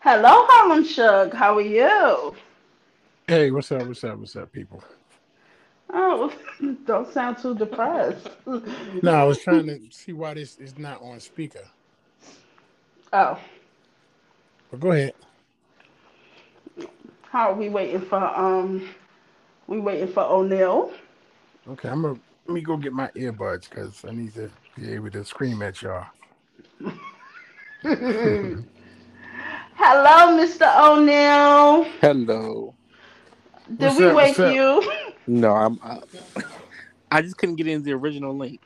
Hello, Harlem Shug. How are you? Hey, what's up? What's up? What's up, people? Oh, don't sound too depressed. No, I was trying to see why this is not on speaker. Oh, But go ahead. how are we waiting for um we waiting for O'Neil? Okay, I'm gonna let me go get my earbuds because I need to be able to scream at y'all. Hello, Mr. O'Neill. Hello. Did What's we up, wake you? No, I'm. I, I just couldn't get in the original link.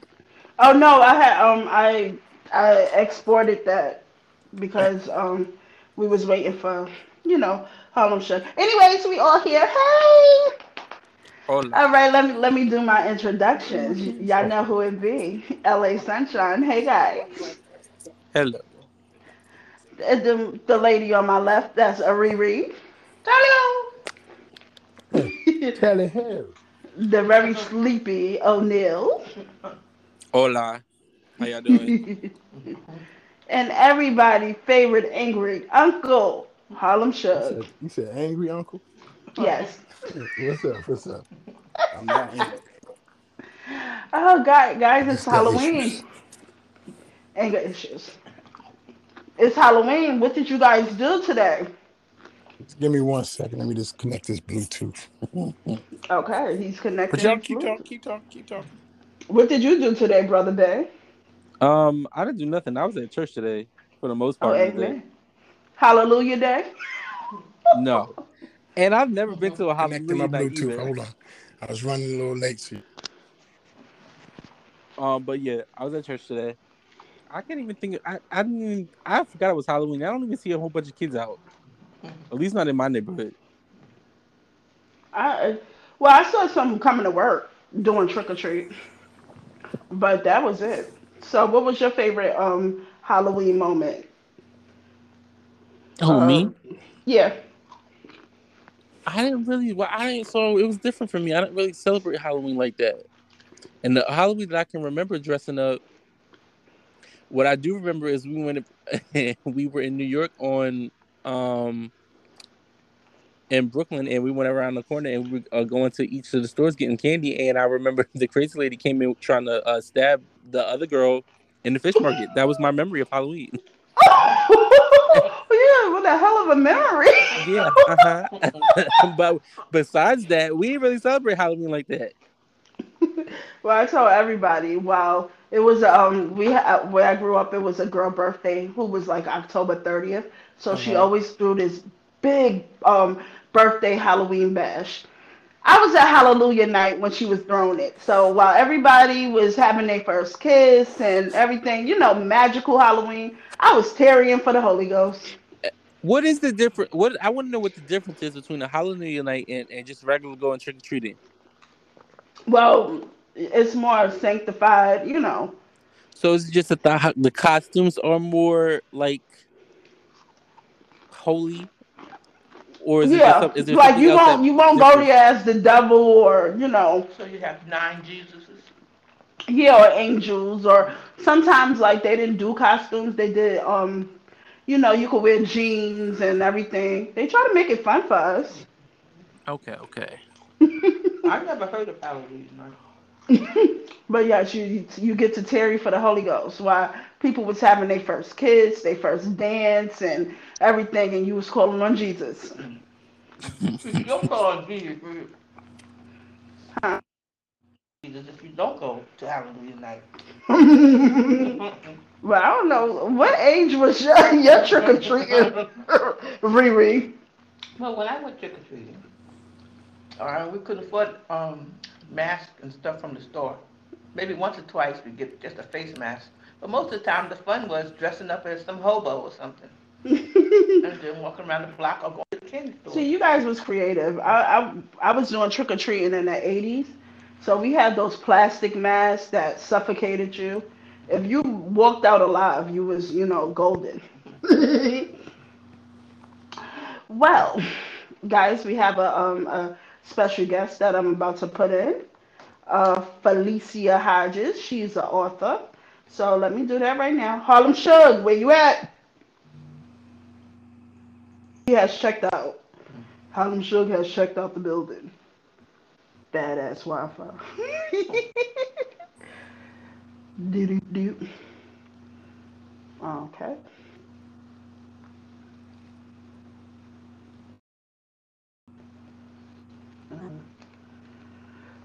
Oh no, I had um I I exported that because um we was waiting for you know Harlem Shug. Anyways, we all here. Hey. Hola. All right, let me let me do my introductions. Y'all know who it be. LA Sunshine. Hey guys. Hello. The, the, the lady on my left, that's Ariri. Hello. Tell it the very sleepy O'Neil. Hola. How y'all doing? and everybody favorite angry uncle, Harlem You Shug. said, you said angry uncle? Yes. What's up? What's up? I'm not angry. Oh God, guys, it's Halloween. issues. Anger issues. It's Halloween. What did you guys do today? Give me one second. Let me just connect this Bluetooth. Okay, he's connected. But y'all keep Bluetooth. talking, keep talking, keep talking. What did you do today, brother Bay? um, I didn't do nothing. I was at church today for the most Oh, part of the day. amen. Hallelujah Day. No, and I've never been to a Connecting my Hallelujah night Bluetooth. either. Hold on. I was running a little late. So Um, but yeah, I was at church today. I can't even think. I I didn't. Even, I forgot it was Halloween. I don't even see a whole bunch of kids out. At least not in my neighborhood. I well, I saw some coming to work doing trick or treat, but that was it. So, what was your favorite um Halloween moment? Oh, me? Um, yeah. I didn't really. Well, I didn't. So it was different for me. I didn't really celebrate Halloween like that. And the Halloween that I can remember dressing up, what I do remember is we went. we were in New York on, um, in Brooklyn, and we went around the corner and we were uh, going to each of the stores getting candy. And I remember the crazy lady came in trying to uh, stab the other girl in the fish market. That was my memory of Halloween. yeah, what a hell of a memory. Yeah. Uh-huh. but besides that, we didn't really celebrate Halloween like that. well, I told everybody. Wow, it was um we ha- where I grew up. It was a girl birthday who was like October thirtieth, so she Uh-huh. always threw this big um birthday Halloween bash. I was at Hallelujah night when she was throwing it. So while everybody was having their first kiss and everything, you know, magical Halloween, I was tarrying for the Holy Ghost. What is the difference? What I want to know what the difference is between a Halloween night and, and just regular going trick or treating. Well, it's more sanctified, you know. So it's just that the the costumes are more like holy, or is it just Yeah, is like you won't you won't go different? there as the devil or you know So you have nine Jesuses. yeah or angels or sometimes like they didn't do costumes they did um you know you could wear jeans and everything they try to make it fun for us Okay, okay. I never heard of Halloween night. but yes you you get to tarry for the Holy Ghost while people was having their first kiss their first dance and everything and you was calling on Jesus You don't go on Jesus. Huh. Jesus if you don't go to Halloween night. Well, I don't know what age was your, your trick or treating, Riri. well, when I went trick or treating, uh, we couldn't afford um, masks and stuff from the store. Maybe once or twice we get just a face mask. But most of the time the fun was dressing up as some hobo or something. And then walking around the block or going to the candy store. See, you guys was creative. I I, I was doing trick or treating in the '80s, so we had those plastic masks that suffocated you. If you walked out alive, you was you know golden. well, guys, we have a um a special guest that I'm about to put in. Uh, Felicia Hodges. She's an author. So let me do that right now. Harlem Shug, where you at? he has checked out. Harlem Suge has checked out the building. Badass Wi-Fi. do do do. Okay.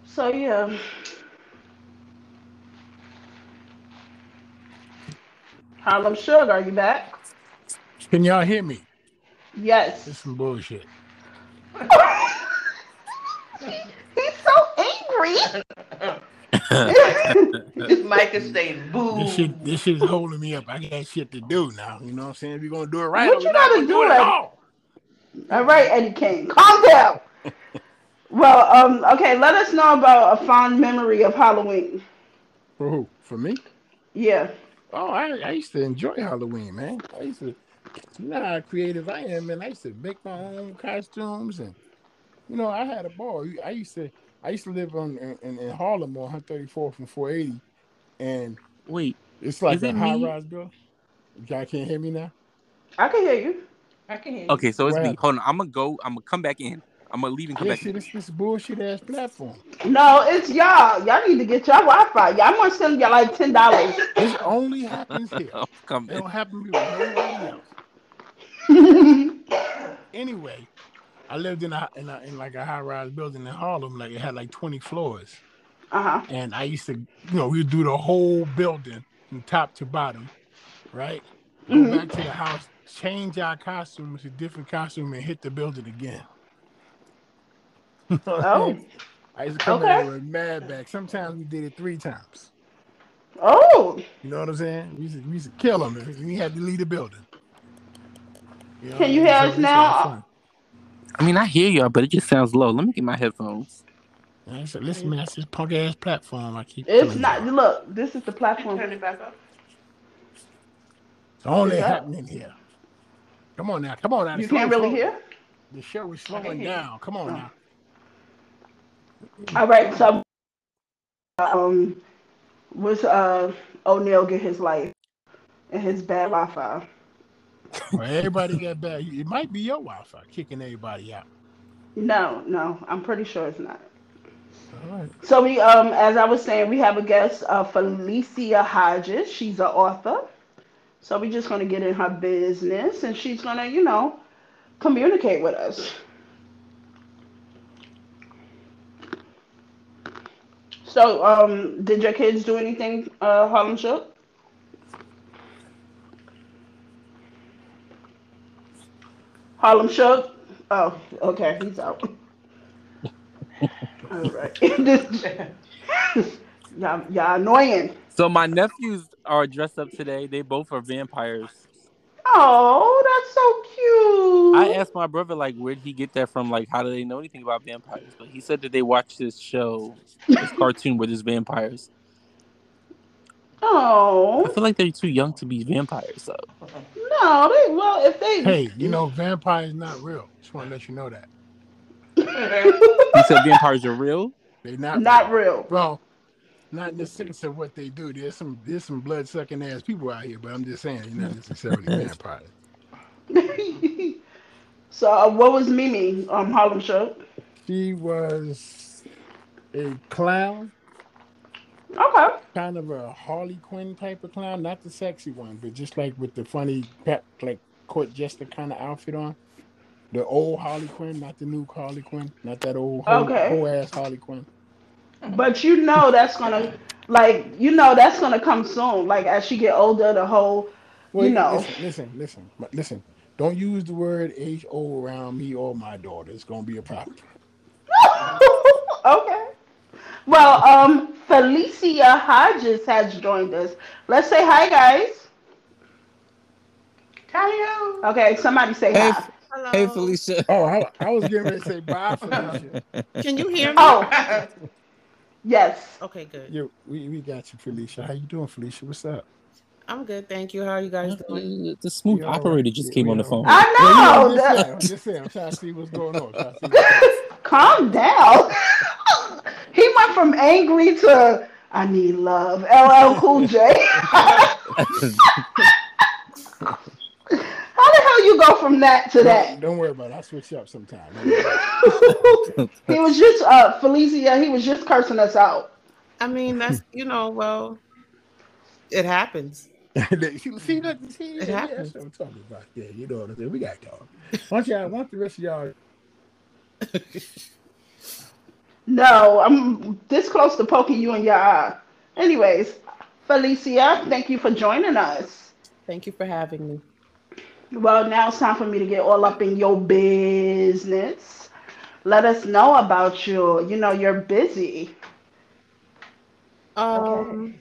So yeah. Harlem Suge, are you back? Can y'all hear me? Yes. This some bullshit. He's so angry. This mic is saying boo. This shit, this shit's holding me up. I got shit to do now. You know what I'm saying? If you're gonna do it right, What or you gotta gonna do it it? all. All right, Eddie Kane, calm down. well, um, okay, let us know about a fond memory of Halloween. For who? For me? Yeah. Oh, I, I used to enjoy Halloween, man. I used to, you know how creative I am, man. I used to make my own costumes, and you know, I had a ball. I used to, I used to live on in, in Harlem on 134th and 480, and Wait, it's like Is a it high me? rise building. Y'all can't hear me now. I can hear you. I can hear you. okay, so it's What me. happened? Hold on, I'm gonna go. I'm gonna come back in. I'm gonna leave and come Yeah, back see, this this bullshit ass platform. No, it's y'all. Y'all need to get your Wi-Fi. Y'all want to send y'all like ten dollars. This only happens here. I'm It don't happen with nobody else. Anyway, I lived in a in, a, in like a high rise building in Harlem. Like it had like 20 floors. uh huh. and I used to, you know, we would do the whole building from top to bottom, right? Go Mhm. back to the house, change our costumes to different costume, and hit the building again. Oh. I used to come Okay. in there with mad back. Sometimes we did it three times. Oh. You know what I'm saying? We used to, we used to kill them. and We had to leave the building. You know Can you hear us now? I mean, I hear y'all, but it just sounds low. Let me get my headphones. I said, listen, man, that's this punk ass platform. I keep. It's not. y'all. Look, this is the platform. Turn it back up. It's only Is that- happening here. Come on now, come on now. You The can't really slow- hear. The show is slowing can hear you. down. Come on Oh. now. All right. So, um, was uh O'Neal get his life and his bad Wi-Fi? Well, everybody got bad. It might be your Wi-Fi kicking everybody out. No, no, I'm pretty sure it's not. All right. So we, um, as I was saying, we have a guest, uh, Felicia Hodges. She's an author. So we're just gonna get in her business, and she's gonna, you know, communicate with us. So, um, did your kids do anything, uh, Harlem Shook? Harlem Shook? Oh, okay, he's out. All right. y'all, y'all annoying. So my nephews are dressed up today. They both are vampires. Oh, that's so cute. I asked my brother like, where did he get that from? Like, how do they know anything about vampires? But he said that they watched this show, this cartoon where there's vampires. Oh. I feel like they're too young to be vampires, though. no, they well if they Hey, you know, vampires not real. Just want to let you know that He said vampires are real. they're not. not real. real. Well, not in the sense of what they do. There's some there's some blood sucking ass people out here, but I'm just saying, you're not necessarily vampires. so uh, what was Mimi um Harlem Show? She was a clown, Okay. kind of a Harley Quinn type of clown, not the sexy one, but just like with the funny pep, like court jester kind of outfit on. The old Harley Quinn, not the new Harley Quinn, not that old whole, Okay. whole ass Harley Quinn. But you know that's gonna like you know that's gonna come soon. Like as she get older, the whole Well, you know. listen, listen, listen, listen. Don't use the word H O around me or my daughter. It's gonna be a problem. okay. Well, um, Felicia Hodges has joined us. Let's say hi, guys. Hello. Okay, somebody say Hey, hi. Hello. Hey, Felicia. Oh, I, I was getting ready to say bye, Felicia. Can you hear me? Oh, yes. Okay, good. Yeah, we, we got you, Felicia. How you doing, Felicia? What's up? I'm good, thank you. How are you guys doing? The, the smooth We operator just We- came we on the phone. I know. Well, you know, that- I'm just saying. I'm trying to see what's going on. Trying to see Calm down. he went from angry to I need love. LL Cool J. How the hell you go go from that to that. Don't, don't worry about it. I'll switch you up sometime. he was just uh Felicia, he was just cursing us out. I mean, that's you know, well, it happens. see, see, look, see, It yeah, happens. that's what I'm talking about. Yeah, you know what I'm saying. We got to talk. Once y'all, once the rest of y'all, No, I'm this close to poking you in your eye. Anyways, Felicia, thank you for joining us. Thank you for having me. Well, now it's time for me to get all up in your business. Let us know about you. You know, you're busy. Um.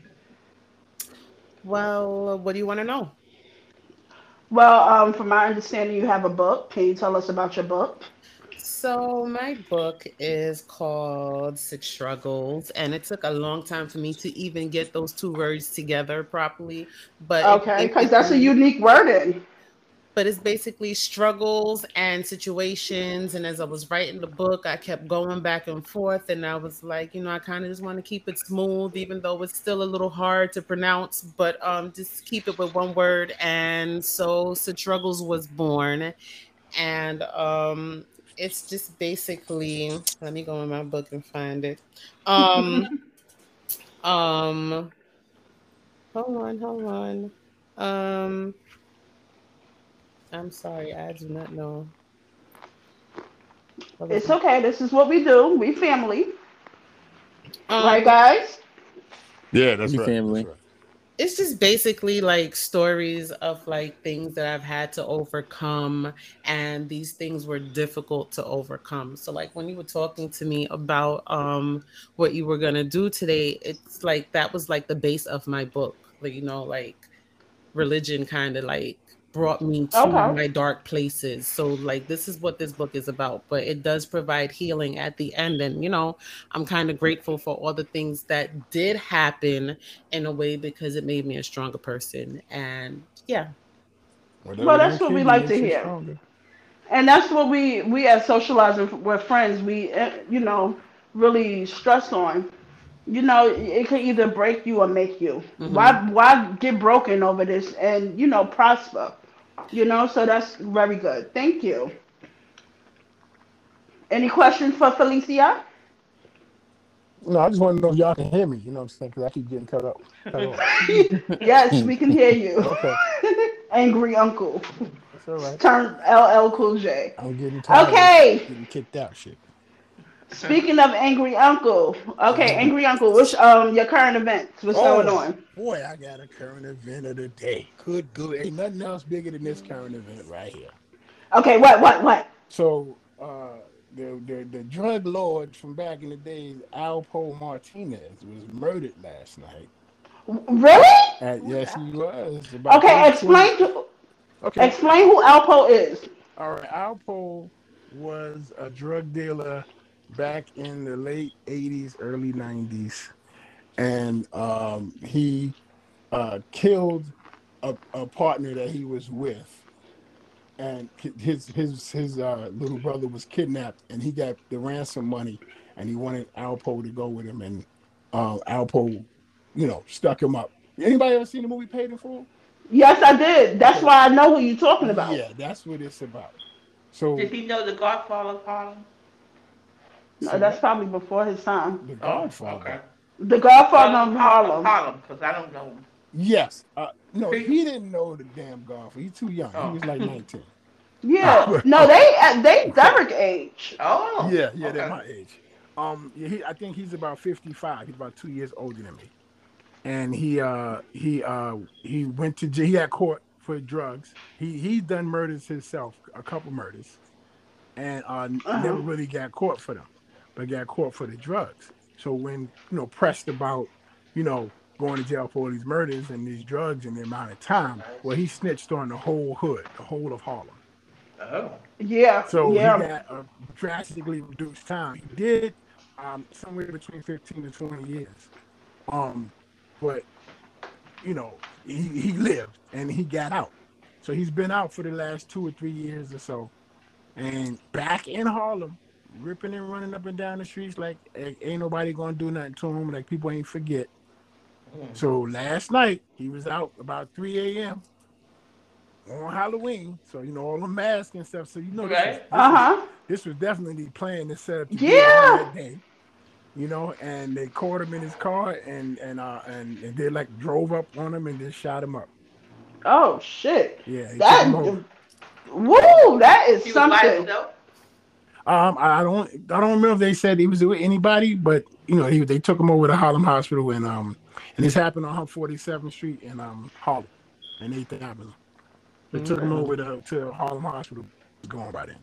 Well, what do you want to know? Well, um, from my understanding, you have a book. Can you tell us about your book? So my book is called Six Struggles, and it took a long time for me to even get those two words together properly. But Okay, because that's a unique wording. But it's basically struggles and situations. And as I was writing the book, I kept going back and forth, and I was like, you know, I kind of just want to keep it smooth, even though it's still a little hard to pronounce, but um, just keep it with one word. And so, struggles was born, and um, it's just basically. Let me go in my book and find it. Um, um, hold on, hold on. Um. I'm sorry, I do not know. Hold It's okay. This is what we do. We family, Um, right, guys? yeah, that's We right. family. That's right. It's just basically like stories of like things that I've had to overcome, and these things were difficult to overcome. So, like when you were talking to me about um what you were gonna do today, it's like that was like the base of my book. Like you know, like religion kind of like brought me to Okay. my dark places. So like this is what this book is about, but it does provide healing at the end and you know, I'm kind of grateful for all the things that did happen in a way because it made me a stronger person and yeah. Whatever Well, that's what we like to hear. stronger. And that's what we we as socializing with friends, we uh, you know really stress on. You know, it can either break you or make you. Mhm. Why why get broken over this and you know prosper? You know, so that's very good. Thank you. Any questions for Felicia? No, I just want to know if y'all can hear me. You know what I'm saying? Because I keep getting cut up. Cut yes, we can hear you. Okay. Angry uncle. That's all right. Turn LL Cool J. I'm getting tired. Okay. Getting kicked out. Shit. Speaking of angry uncle, okay, angry uncle, what's um your current events? What's going Oh. on? Boy, I got a current event of the day. Good, good. Ain't nothing else bigger than this current event right here. Okay, what, what, what? So, uh, the, the the drug lord from back in the days, Alpo Martinez, was murdered last night. Really? At, yes, he was. Okay, explain to Okay. explain who Alpo is. All right. Alpo was a drug dealer back in the late 80s, early 90s. And um, he uh, killed a, a partner that he was with. And his his his uh, little brother was kidnapped, and he got the ransom money, and he wanted Alpo to go with him, and uh, Alpo, you know, stuck him up. Anybody ever seen the movie Paid in Full? Yes, I did. That's why I know who you're talking about. Yeah, that's what it's about. So Did he know the Godfather of Harlem? No, that's probably before his time. the Oh, Godfather. okay. The Godfather of Harlem. Harlem, because I don't know. Yes. Uh, no, He- he didn't know the damn Godfather. He's too young. Oh. He was like 19. Yeah. No, they uh, they Derek age. Oh. yeah, yeah, okay. they're my age. Um, yeah, he, I think he's about 55. He's about two years older than me. And he uh he uh he went to jail. He had court for drugs. He he's done murders himself, a couple murders, and uh, Uh-huh. never really got caught for them, but got caught for the drugs. So when you know pressed about, you know, going to jail for all these murders and these drugs and the amount of time, well, he snitched on the whole hood, the whole of Harlem. Oh. Yeah. So yeah. he got a drastically reduced time. He did um, somewhere between 15 to 20 years. Um, but you know, he, he lived and he got out. So he's been out for the last two or three years or so. And back in Harlem, ripping and running up and down the streets like eh, ain't nobody gonna do nothing to him, like people ain't forget. So last night he was out about 3 a.m. on Halloween, so you know all the masks and stuff. So you know this, was, this, Uh was, huh. this was definitely planned and set up. To Yeah. that day. You know, and they caught him in his car and and uh and, and they like drove up on him and just shot him up. Oh shit. Yeah, That him woo, that is He was by something. Um, I don't, I don't remember if they said he was with anybody, but you know, he, they took him over to Harlem Hospital, and um, and this happened on 47th Street in um Harlem, and 8th Avenue. They took him over to, to Harlem Hospital. Was going by then.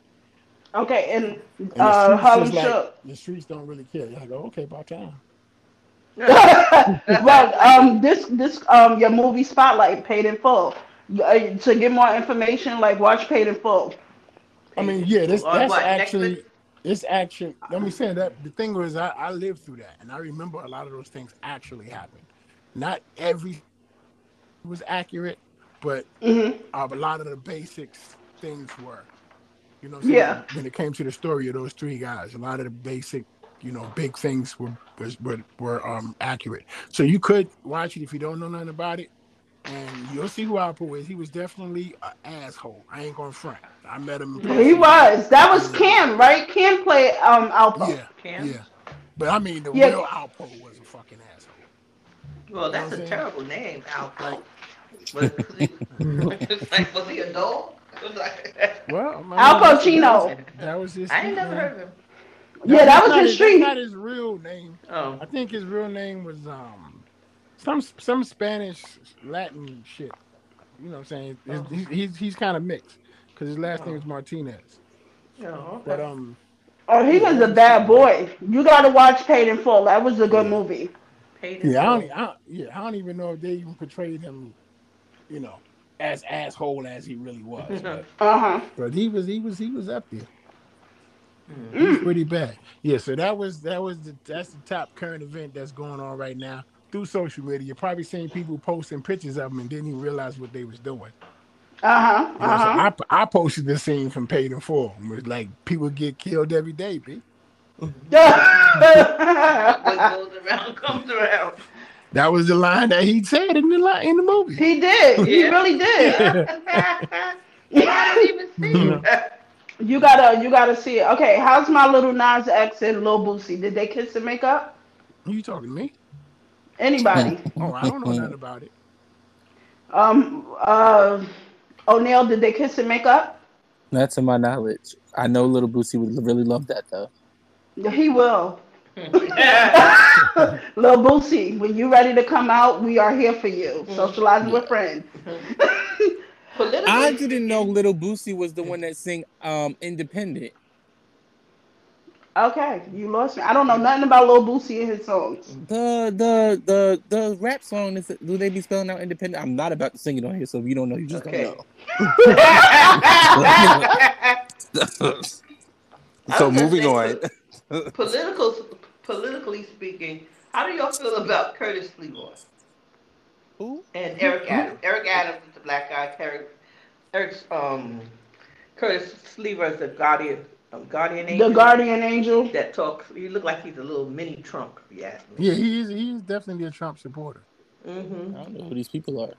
Okay, and And uh, Harlem like- Shook. The streets don't really care. I go, okay, about time. well, um, this this um your movie spotlight paid in full. Uh, to get more information, like watch paid in full. I mean, yeah, this that's what, actually it's actually. Let me say that the thing was, I, I lived through that, and I remember a lot of those things actually happened. Not every was accurate, but hmm uh, a lot of the basics things were. You know, I'm? Yeah. when it came to the story of those three guys, a lot of the basic, you know, big things were was, were were um accurate. So you could watch it if you don't know nothing about it, and you'll see who Alpo is. He was definitely an asshole. I ain't gonna front. I met him. in He was. That was Cam, right? Cam played um Alpo. Yeah, Cam? yeah. But I mean, the Yeah. real Alpo was a fucking asshole. Well, that's You know what a I'm terrible name, Alpo. Was, it's like, was he a dog? Like- Well, I Al mean, that's- Pacino. That was his. I ain't never name. heard of him. Yeah, No, that was his street. not his real name. Oh, I think his real name was um some some Spanish Latin shit. You know what I'm saying? Oh. He's he's, he's kind of mixed because his last name is Martinez. no. But um, Oh, he was a bad boy. You gotta watch Paid in Full. That was a good movie. Paid yeah, I don't, I, yeah, I don't even know if they even portrayed him, you know, as asshole as he really was. But, Uh huh. but he was he was he was up there. Mm. He was pretty bad. Yeah, so that was that was the that's the top current event that's going on right now through social media. You're probably seeing people posting pictures of them and didn't even realize what they was doing. Uh huh. You know, Uh huh. so I, I posted this scene from Paid in Full. It like people get killed every day, B. What goes around comes around. That was the line that he said in the line in the movie. he did. He Yeah. really did. I don't even see that. You gotta, you gotta see it. Okay, how's my little Nas X and Lil Boosie? Did they kiss and make up? Are you talking to me? Anybody? Oh, I don't know nothing about it. um, uh, O'Neal, did they kiss and make up? Not to my knowledge. I know Little Boosie would really love that though. He will. Little Boosie, when you're ready to come out, we are here for you. Socializing with friends. I didn't know Little Boosie was the one that sing um Independent. Okay, you lost me. I don't know nothing about Lil Boosie and his songs. The the the the rap song is do they be spelling out independent? I'm not about to sing it on here, so if you don't know, you just Okay. don't know. so moving on. Political, politically speaking, how do y'all feel about Curtis Sliwa Who? and Eric Adams? Eric Adams is the black guy. Eric, Eric's um, Curtis Sliwa is the guardian, um, guardian angel. The Guardian Angel. that talks. He look like he's a little mini Trump. If you ask me. Yeah, he is. He is definitely a Trump supporter. Mm-hmm. I don't know who these people are.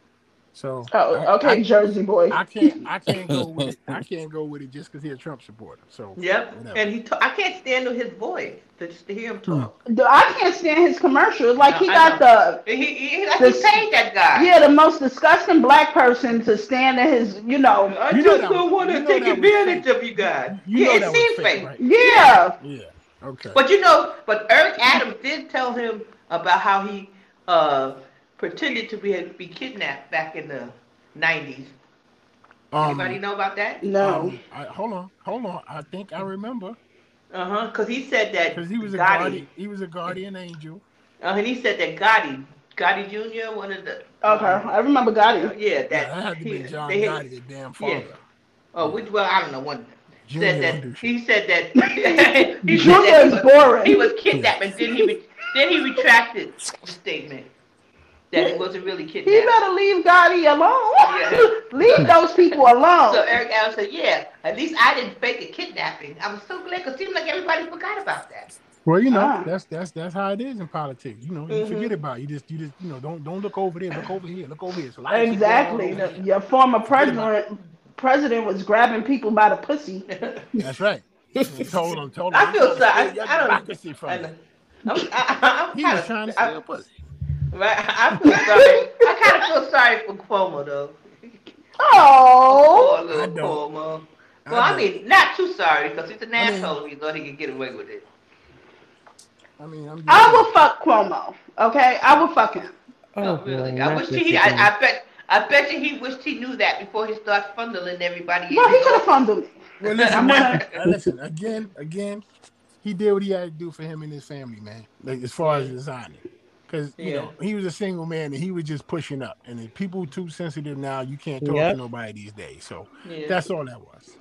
So Oh, okay, I, Jersey boy. I can't. I can't go with it. I can't go with it just because he's a Trump supporter. So Yep. Whatever. And he, ta- I can't stand his voice to just to hear him talk. I can't stand his commercials. Like he No, I got the He, he, he, like The- he paid that guy. yeah, the most disgusting black person to stand in his, you know. I You just that don't want to take advantage of you guys. You yeah, know it that was seemed fake, fake. right? Yeah. yeah. Okay. But you know, but Eric Adams did tell him about how he uh, pretended to be be kidnapped back in the nineties. Um, Anybody know about that? No. um, I, hold on. Hold on. I think I remember Uh huh. Because he said that because he was a Gotti, guardian. He was a guardian angel. uh, and he said that Gotti, Gotti Jr., one of the Okay, I remember Gotti. yeah, Yeah, that that had to he- be John they had- Gotti, the damn father. Oh, which well, I don't know. One Junior said that Wonder. he said that he said Junior that is he was, boring. he was kidnapped, and then he re- then he retracted the statement that he wasn't really He better leave Gotti alone. Yeah. leave those people alone. So Eric Adams said, "Yeah, at least I didn't fake a kidnapping. I was so glad because it seemed like everybody forgot about that." Well, you know, Ah. that's that's that's how it is in politics. You know, you Mhm. forget about it. you just you just you know don't don't look over there, look over here, look over here. So a lot of shit going Exactly. The- over here. your former president president was grabbing people by the pussy. That's right. told him, told him. I feel sorry. Your I don't- democracy from I it. know. I'm, I, I'm He kind was of, trying to I, sell pussy. Right, I feel sorry. I kind of feel sorry for Cuomo though. Oh, Poor little I don't. Cuomo. Well, I, don't. mean, not too sorry because he's an I mean- asshole. He thought he could get away with it. I mean, I'm just I will fuck Cuomo. Okay, I will fuck him. Oh, really? boy, I wish he. I, I bet. I bet you he wished he knew that before he starts funneling everybody. in Well, he could have office. fondled me. Well, listen, man, gonna- listen again, again. He did what he had to do for him and his family, man. Like as far as designing, because you know he was a single man and he was just pushing up. And if people too sensitive now, you can't talk Yep. to nobody these days. So Yeah. that's all that was.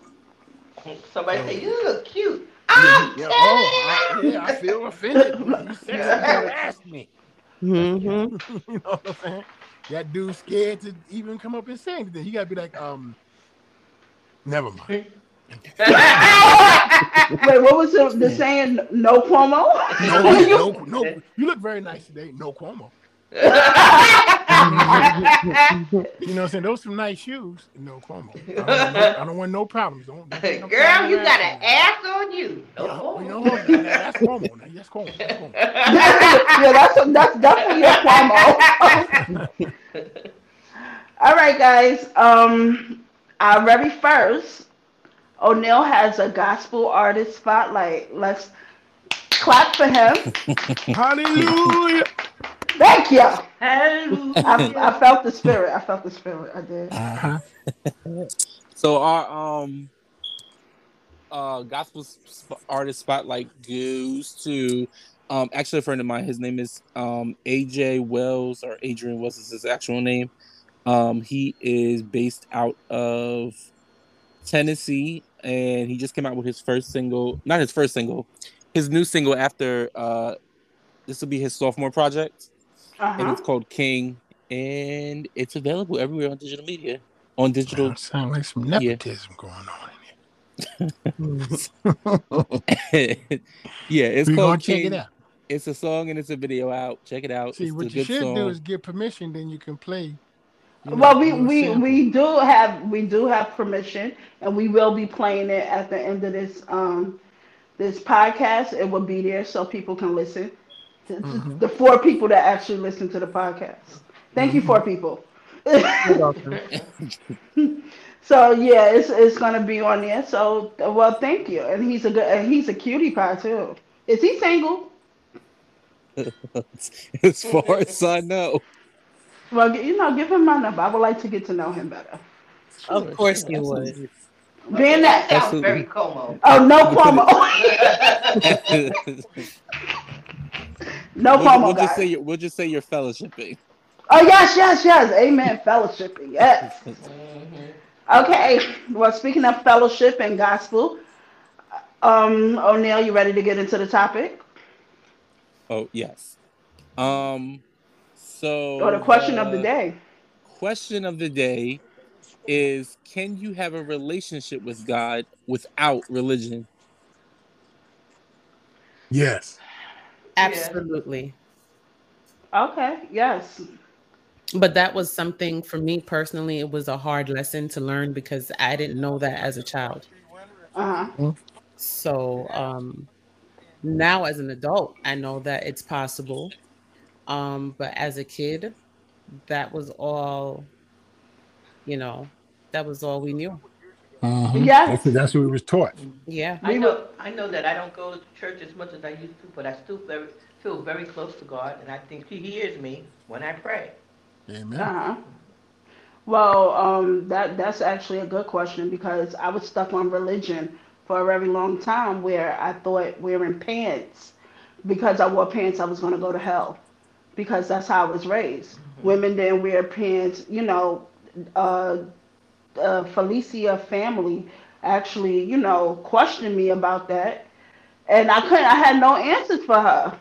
Somebody say you look cute. Yeah, I'm yeah, oh, I, yeah, I feel offended. You said something to ask me. Mm-hmm. you know what I'm saying? That dude's scared to even come up and say anything. You gotta be like, um, never mind. Wait, what was the, the saying? No Cuomo. No, no, no. You look very nice today. No Cuomo. You know what I'm saying? Those some nice shoes. No Cuomo. I don't, want no, I don't want no problems. Don't, don't Girl, trying you got harass an ass on you. you. Oh. Yeah, you know, that's Cuomo. now. That's Cuomo. That's Cuomo. yeah, that's that's definitely a Cuomo. All right, guys. Um, our very first, O'Neill has a gospel artist spotlight. Let's clap for him. Hallelujah. Thank you. I, I felt the spirit. I felt the spirit. I did. Uh-huh. So our um uh gospel sp- artist spotlight goes to um actually a friend of mine. His name is um AJ Wells or Adrian Wells is his actual name. Um he is based out of Tennessee and he just came out with his first single, not his first single, his new single after uh this will be his sophomore project and Uh-huh. it's called King and it's available everywhere on digital media. On digital Sound like some nepotism going on yeah, it's in here. We called gonna check King. it out. It's a song and it's a video out. Check it out. See, it's what a you good should song. do is get permission, then you can play. You know, Well, we we sample. we do have we do have permission, and we will be playing it at the end of this um this podcast. It will be there so people can listen. To, to Mhm. The four people that actually listen to the podcast. Thank you, four people. so yeah, it's it's gonna be on there. So well, thank you. And he's a good and he's a cutie pie too. Is he single? as far as I know. Well, you know, give him my number. I would like to get to know him better. Of Sure, course sure, you would. absolutely. Being that, sounds Absolutely. very Cuomo. oh no Cuomo, no we'll, Cuomo we'll just say you're, we'll just say you're fellowshipping. Oh yes, yes, yes. Amen. Fellowshipping. Yes. Okay. Well, speaking of fellowship and gospel, um, O'Neill, you ready to get into the topic Oh yes. Um. So. or the question of the uh, day? Question of the day is: Can you have a relationship with God without religion? Yes. Absolutely. Okay. Yes. But that was something for me personally. It was a hard lesson to learn because I didn't know that as a child. Uh huh. So um, now, as an adult, I know that it's possible. Um, but as a kid, that was all, you know, that was all we knew. Mhm. Yes. That's, that's what we was taught. Yeah. I know, I know that I don't go to church as much as I used to, but I still very, feel very close to God, and I think He hears me when I pray. Amen. Uh huh. Well, um, that that's actually a good question because I was stuck on religion for a very long time where I thought wearing pants because I wore pants I was going to go to hell because that's how I was raised. Women didn't wear pants, you know. Uh, uh, Felicia family actually, you know, questioned me about that, and I couldn't. I had no answers for her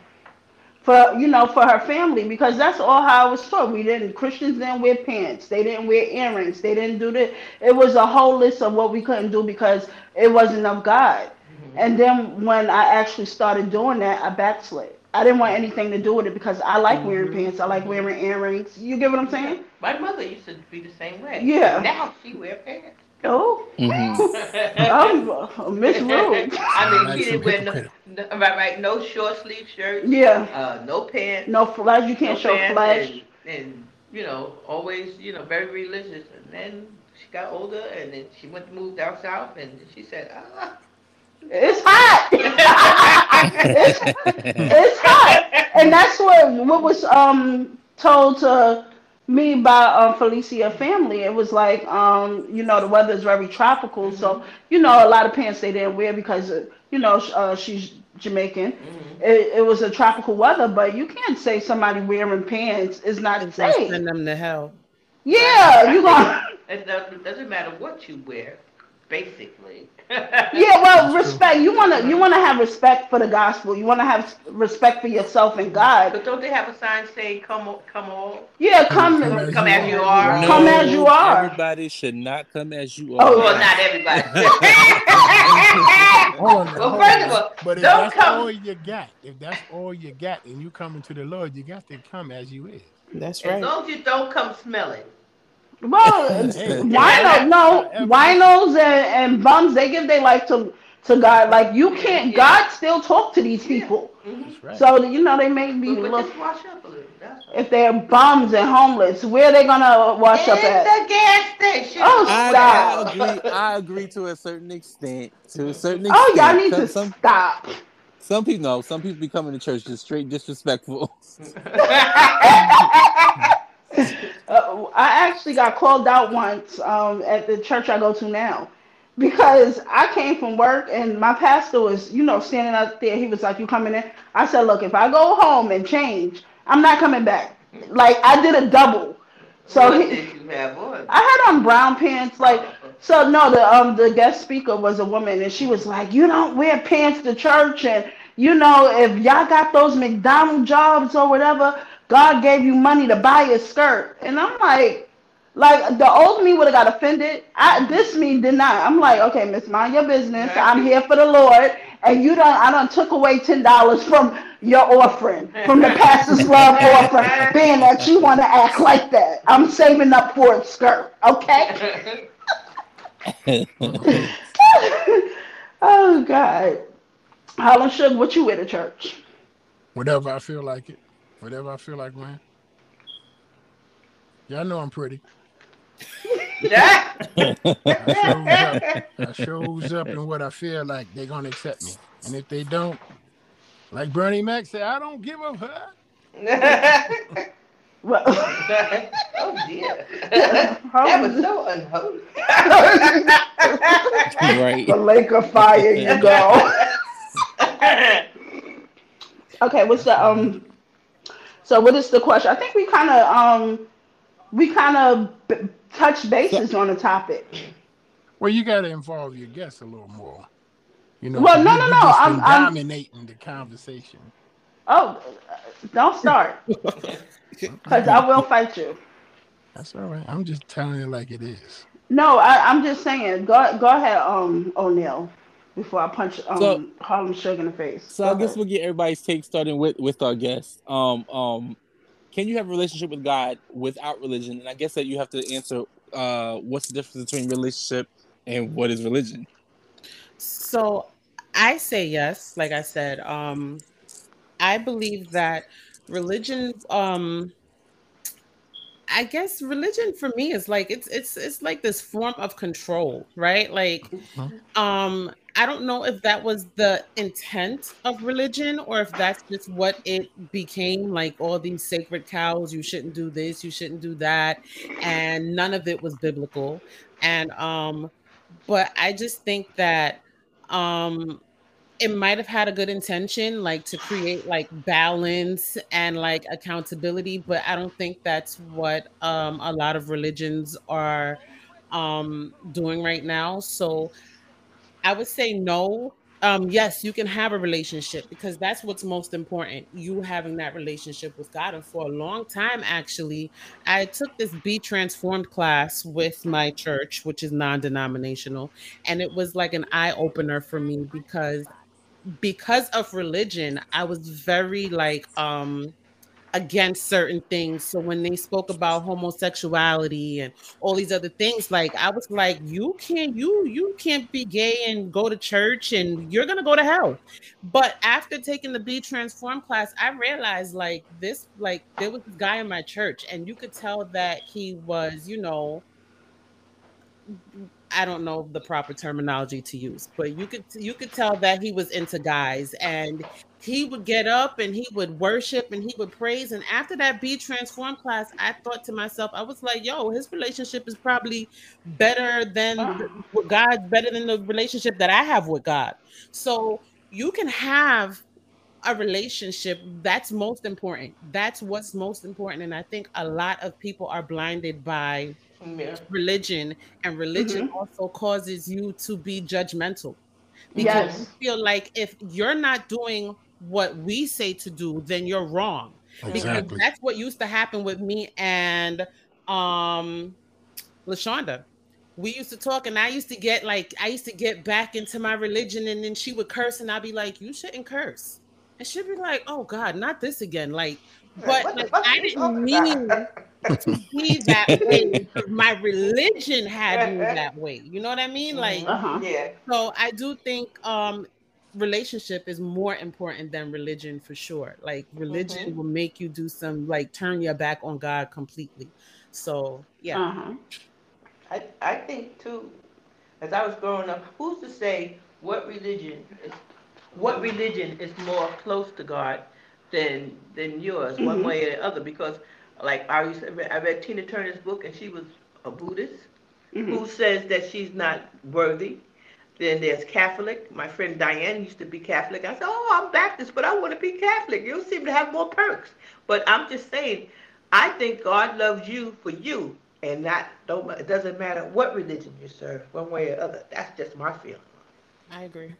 for you know for her family because that's all how I was taught. We didn't Christians didn't wear pants. They didn't wear earrings. They didn't do that. It was a whole list of what we couldn't do because it wasn't of God. And then when I actually started doing that, I backslid. I didn't want anything to do with it because I like wearing Mhm. pants. I like wearing earrings. You get what I'm saying? My mother used to be the same way. Yeah. Now she wear pants. Oh, Mhm. I'm Miss Rude. I mean, she didn't wear no, no- right, right, no short sleeve shirts, Yeah, uh, no pants. no flesh. You can't no show pants, flesh. And, and, you know, always, you know, very religious. And then she got older and then she went to move down south and she said, ah. It's hot. it's, it's hot, and that's what what was um told to me by um, Felicia family. It was like um you know the weather is very tropical, so you know a lot of pants they didn't wear because uh, you know uh, she's Jamaican. Mhm. It, it was a tropical weather, but you can't say somebody wearing pants is not It's gonna safe. send them to hell. Yeah, you gonna. It doesn't, doesn't matter what you wear, basically. Yeah, well, respect. You wanna you wanna have respect for the gospel. You wanna have respect for yourself and God. But don't they have a sign saying, come, on- come all? Yeah, come Come as Come you as you are. are. Come as you are. Everybody should not come as you oh, are. Oh. Well, not everybody. Hold on Well, first of all, but if don't that's come- all you got, if that's all you got, and you coming to the Lord, you got to come as you is. That's right. As long as you don't come smelling. Well, Hey. wino, no, winos and, and bums, they give their life to to God. Like you can't. Yeah. God still talk to these people. Mm-hmm. That's right. So you know they may be But, but look just wash up a little. That's if they're bums and homeless. Where are they gonna wash up at? the gas station. Oh, I, stop. I agree. I agree to a certain extent. To a certain extent. Oh, y'all need to some, some stop. some people know. Some people be coming to church just straight disrespectful. Uh, I actually got called out once um, at the church I go to now because I came from work and my pastor was, you know, standing up there. He was like, "You coming in?" I said, "Look, if I go home and change, I'm not coming back." Like I did a double. So he, did you have on? I had on brown pants, like so. No, the um the guest speaker was a woman, and she was like, "You don't wear pants to church, and you know if y'all got those McDonald jobs or whatever, God gave you money to buy a skirt." And I'm like, like the old me would have got offended. I this me did not. I'm like, okay, Miss, mind your business. I'm here for the Lord, and you don't. I done took away ten dollars from your offering, from the pastor's love offering, being that you want to act like that. I'm saving up for a skirt, okay? oh God. Holland Sugar, what you wear to church? Whatever I feel like it. Whatever I feel like wearing. Y'all know I'm pretty. Yeah. I shows up. I shows up in what I feel like they're gonna accept me. And if they don't, like Bernie Mac said, I don't give a fuck. Well, oh dear. That was so unholy. right. the lake of fire you go. Okay, what's the um? So what is the question? I think we kind of um, we kind of b- touched bases on the topic. Well, you gotta involve your guests a little more. You know, Well, 'cause no, no, no, I'm- I'm- dominating the conversation. Oh, don't start, because I will fight you. That's all right. I'm just telling it like it is. No, I, I'm just saying. Go go ahead, um, O'Neil, before I punch um So- Harlem Sugar in the face. So I Go guess we'll get everybody's take starting with with our guest. Um, um, can you have a relationship with God without religion? And I guess that you have to answer uh, what's the difference between relationship and what is religion? So I say yes, like I said. Um I believe that religion um I guess religion for me is like it's it's it's like this form of control, right? Like Mhm. um I don't know if that was the intent of religion or if that's just what it became like all these sacred cows, you shouldn't do this, you shouldn't do that, and none of it was biblical. And um but I just think that um it might have had a good intention like to create like balance and like accountability but i don't think that's what um a lot of religions are um doing right now so i would say no um, yes, you can have a relationship because that's what's most important. You having that relationship with God. And for a long time, actually, I took this Be Transformed class with my church, which is non-denominational, and it was like an eye opener for me because because of religion, I was very like um against certain things. So when they spoke about homosexuality and all these other things, like I was like, you can't, you you can't be gay and go to church and you're gonna go to hell. But after taking the Be Transform class, I realized like this, like there was this guy in my church, and you could tell that he was, you know, I don't know the proper terminology to use, but you could you could tell that he was into guys and he would get up and he would worship and he would praise. And after that Be Transformed class, I thought to myself, I was like, yo, his relationship is probably better than uh-huh. God, better than the relationship that I have with God. So you can have a relationship that's most important. That's what's most important. And I think a lot of people are blinded by yeah. religion, and religion mm-hmm. also causes you to be judgmental because yes. you feel like if you're not doing what we say to do, then you're wrong. Exactly. Because that's what used to happen with me and um Lashaunda. We used to talk and I used to get like I used to get back into my religion and then she would curse and I'd be like, You shouldn't curse. And she'd be like, Oh God, not this again. Like, but like, I didn't mean to be that way. My religion had me that way. You know what I mean? Like, uh-huh. yeah. So I do think um relationship is more important than religion for sure. Like religion mm-hmm. will make you do some like turn your back on God completely. So yeah. Uh-huh. I, I think too, as I was growing up, who's to say what religion is what religion is more close to God than than yours, mm-hmm. one way or the other? Because like I used to, I read Tina Turner's book and she was a Buddhist mm-hmm. who says that she's not worthy then there's Catholic. My friend Diane used to be Catholic. I said, Oh, I'm Baptist, but I want to be Catholic. You seem to have more perks. But I'm just saying, I think God loves you for you, and not don't it doesn't matter what religion you serve, one way or other. That's just my feeling. I agree.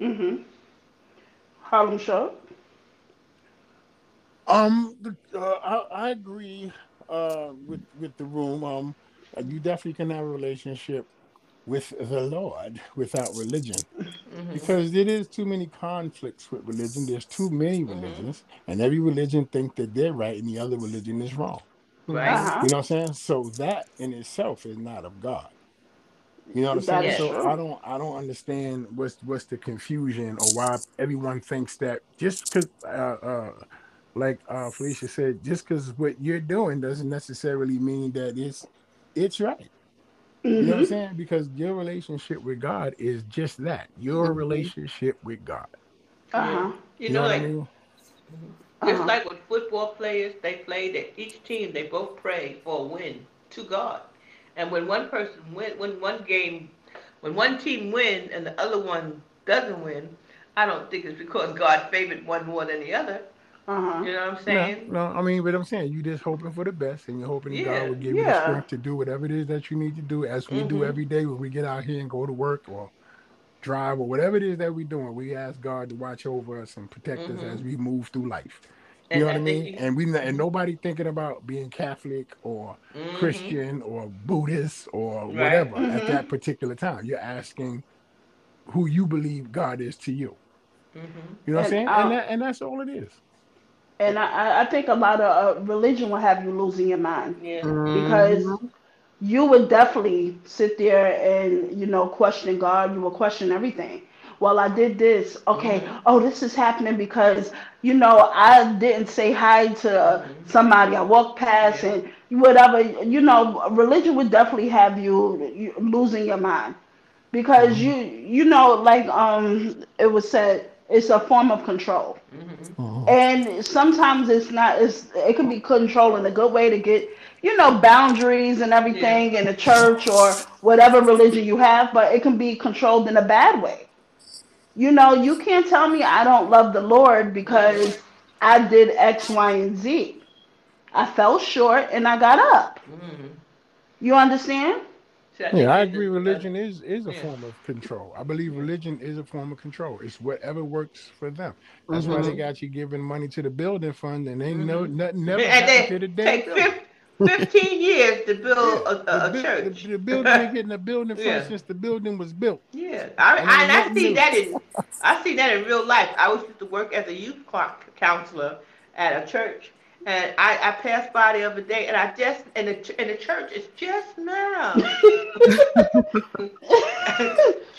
Mm-hmm. Harlem Show. Um, uh, I, I agree uh, with with the room. Um, you definitely can have a relationship with the Lord without religion. Mm-hmm. Because there is too many conflicts with religion. There's too many mm-hmm. religions, mm-hmm. and every religion think that they're right and the other religion is wrong. Right. Uh-huh. You know what I'm saying? So that in itself is not of God. You know what I'm saying? So true. I don't I don't understand what's what's the confusion or why everyone thinks that just because uh, uh, like uh, Felicia said, just because what you're doing doesn't necessarily mean that it's it's right. Mm-hmm. You know what I'm mm-hmm. saying? Because your relationship with God is just that your mm-hmm. relationship with God. Uh-huh. You, you know, know like, I mean? uh-huh. Just like with football players, they play that each team, they both pray for a win to God. And when one person win, when one game, when one team win and the other one doesn't win, I don't think it's because God favored one more than the other. Uh-huh. You know what I'm saying? No, no, I mean, but I'm saying you just hoping for the best, and you're hoping yeah. God will give yeah. you the strength to do whatever it is that you need to do, as we mm-hmm. do every day when we get out here and go to work or drive or whatever it is that we're doing. We ask God to watch over us and protect mm-hmm. us as mm-hmm. we move through life. You and know what I mean? You, and we and mm-hmm. nobody thinking about being Catholic or mm-hmm. Christian or Buddhist or right. whatever at mm-hmm. that particular time. You're asking who you believe God is to you. You know what I'm saying? And, that, and that's all it is. And I, I think a lot of uh, religion will have you losing your mind. Yeah. Because mm-hmm. you would definitely sit there and, you know, question God. You will question everything. Well, I did this. Okay. Mm-hmm. Oh, this is happening because, you know, I didn't say hi to mm-hmm. somebody I walked past yeah. and whatever. You know, religion would definitely have you, you losing your mind because mm-hmm. you, you know, like um, it was said, it's a form of control. Mm-hmm. And sometimes it's not, it's, it can be control in a good way to get, you know, boundaries and everything yeah. in a church or whatever religion you have, but it can be controlled in a bad way. You know, you can't tell me I don't love the Lord because I did X, Y, and Z. I fell short and I got up. Mm-hmm. You understand? See, think Yeah, I agree. a- Religion is is a yeah. form of control. I believe religion is a form of control. It's whatever works for them. That's why they Mhm. got you giving money to the building fund, and they know Mhm. nothing never and happened to the damn take building. fif- 15 years to build Yeah, a, a, a bu- church. The, the building been getting a building fund Yeah. since the building was built. Yeah, I, And I, ain't and I see new. that in I see that in real life. I was used to work as a youth cl- counselor at a church, and I, I passed by the other day, and I just and the and the church is just now,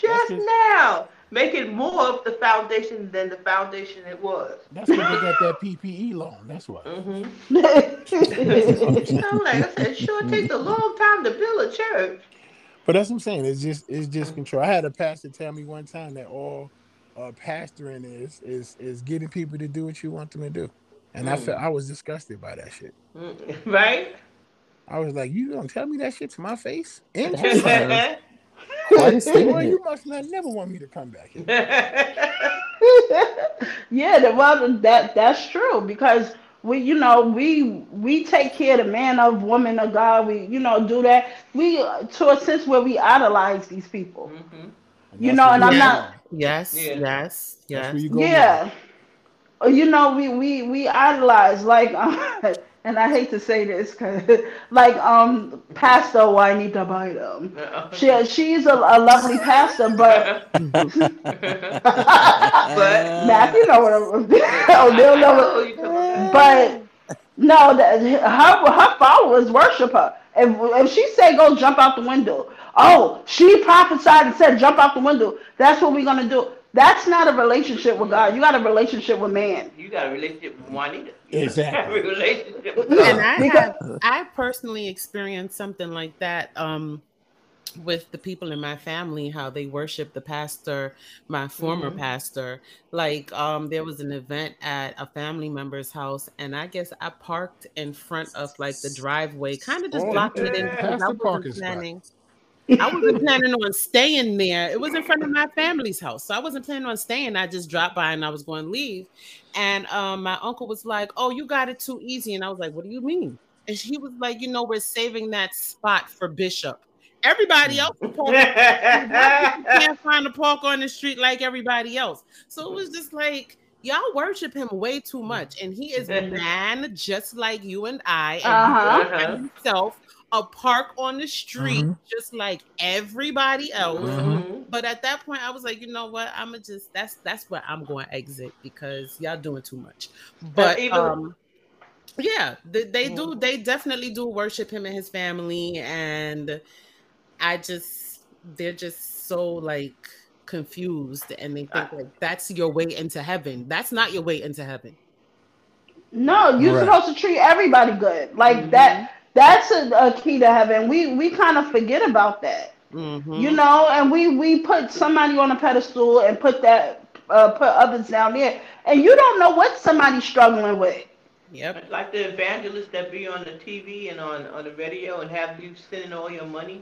just just- now making more of the foundation than the foundation it was. That's why they got that PPE loan. That's why. hmm Mhm. I'm like I said, it sure takes a long time to build a church. But that's what I'm saying. It's just it's just control. I had a pastor tell me one time that all uh, pastoring is is is getting people to do what you want them to do, and I Mm. felt I was disgusted by that shit. Mm, right? I was like, you gonna tell me that shit to my face? In That's person? fair. Quite a Boy, statement. you must not never want me to come back here. yeah, well, that that's true because we, you know, we we take care of the man of woman of God. We, you know, do that. We uh, to a sense where we idolize these people. Mhm. You know, and I'm not- Yes, Yeah. yes, yes. where you Yeah. Uh, You know, we we we idolize like, and I hate to say this, cause like um, Pastor Juanita Bynum. She she's a, a lovely pastor, but but Matthew know what I'm. oh, they'll know what. You talking about- But no, that her her followers worship her. If if she say go jump out the window, oh, she prophesied and said jump out the window. That's what we're gonna do. That's not a relationship with God. You got a relationship with man. You got a relationship with Juanita. Exactly. a relationship with Yeah. and I have I personally experienced something like that um with the people in my family how they worship the pastor my former Mhm. pastor like um there was an event at a family member's house and I guess I parked in front of like the driveway kind of just Oh, blocking it in yeah. because I Pastor parking wasn't spot. I wasn't planning on staying there. It was in front of my family's house. So I wasn't planning on staying. I just dropped by and I was going to leave. And um, my uncle was like, Oh, you got it too easy. And I was like, What do you mean? And he was like, You know, we're saving that spot for Bishop. Everybody Hmm. else is parking. Black people can't find a park on the street like everybody else. So it was just like, Y'all worship him way too much. And he is a man just like you and I. And Uh-huh. himself a park on the street Mhm. just like everybody else. Mhm. But at that point, I was like, you know what? I'm gonna just that's that's where I'm going to exit because y'all doing too much. But even- um, yeah, they, they do. They definitely do worship him and his family, and I just they're just so like confused, and they think like that's your way into heaven. That's not your way into heaven. No, you're Right. supposed to treat everybody good. Like Mhm. that. That's a, a key to heaven. We we kind of forget about that. Mhm. you know and we we put somebody on a pedestal and put that uh, put others down there and you don't know what somebody's struggling with Yep. Like the evangelists that be on the TV and on, on the radio and have you sending all your money.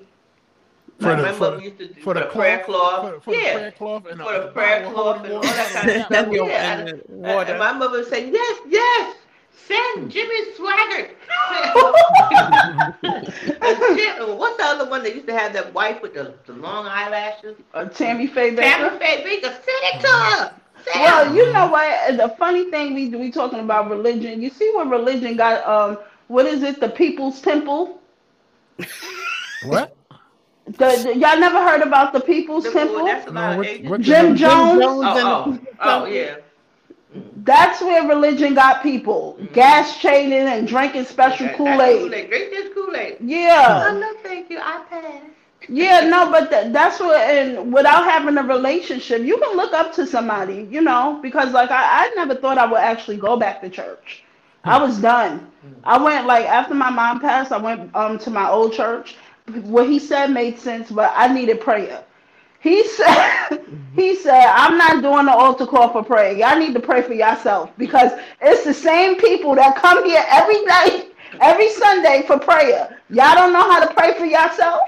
For Like the- my for mother used to do For the prayer cloth. for, for the yeah. prayer cloth, and For a- the prayer cloth and all that kind of stuff. Yeah. and And, and my mother would say, yes, yes, send Jimmy Swaggart. What's the other one that used to have that wife with the, the long eyelashes? uh, tammy faye Bakker. Tammy Faye Bakker, send it to her. Send well you know what the funny thing we we talking about religion you see what religion got um what is it the people's temple What? the, the- y'all never heard about the people's The- temple That's a No, what- agents. what Jim hell- Jones? Jones Oh, oh, oh, yeah. That's where religion got people Mhm. gas chaining and drinking special kool-aid Kool-Aid. Drink this Kool-Aid. yeah Oh, no, thank you. I pass. Yeah, no, but th- that's what, and without having a relationship, you can look up to somebody, you know, because like I, I never thought I would actually go back to church. I was done. I went like after my mom passed, I went um to my old church. What he said made sense, but I needed prayer. He said, he said, I'm not doing the altar call for prayer. Y'all need to pray for yourself because it's the same people that come here every night, every Sunday for prayer. Y'all don't know how to pray for yourself.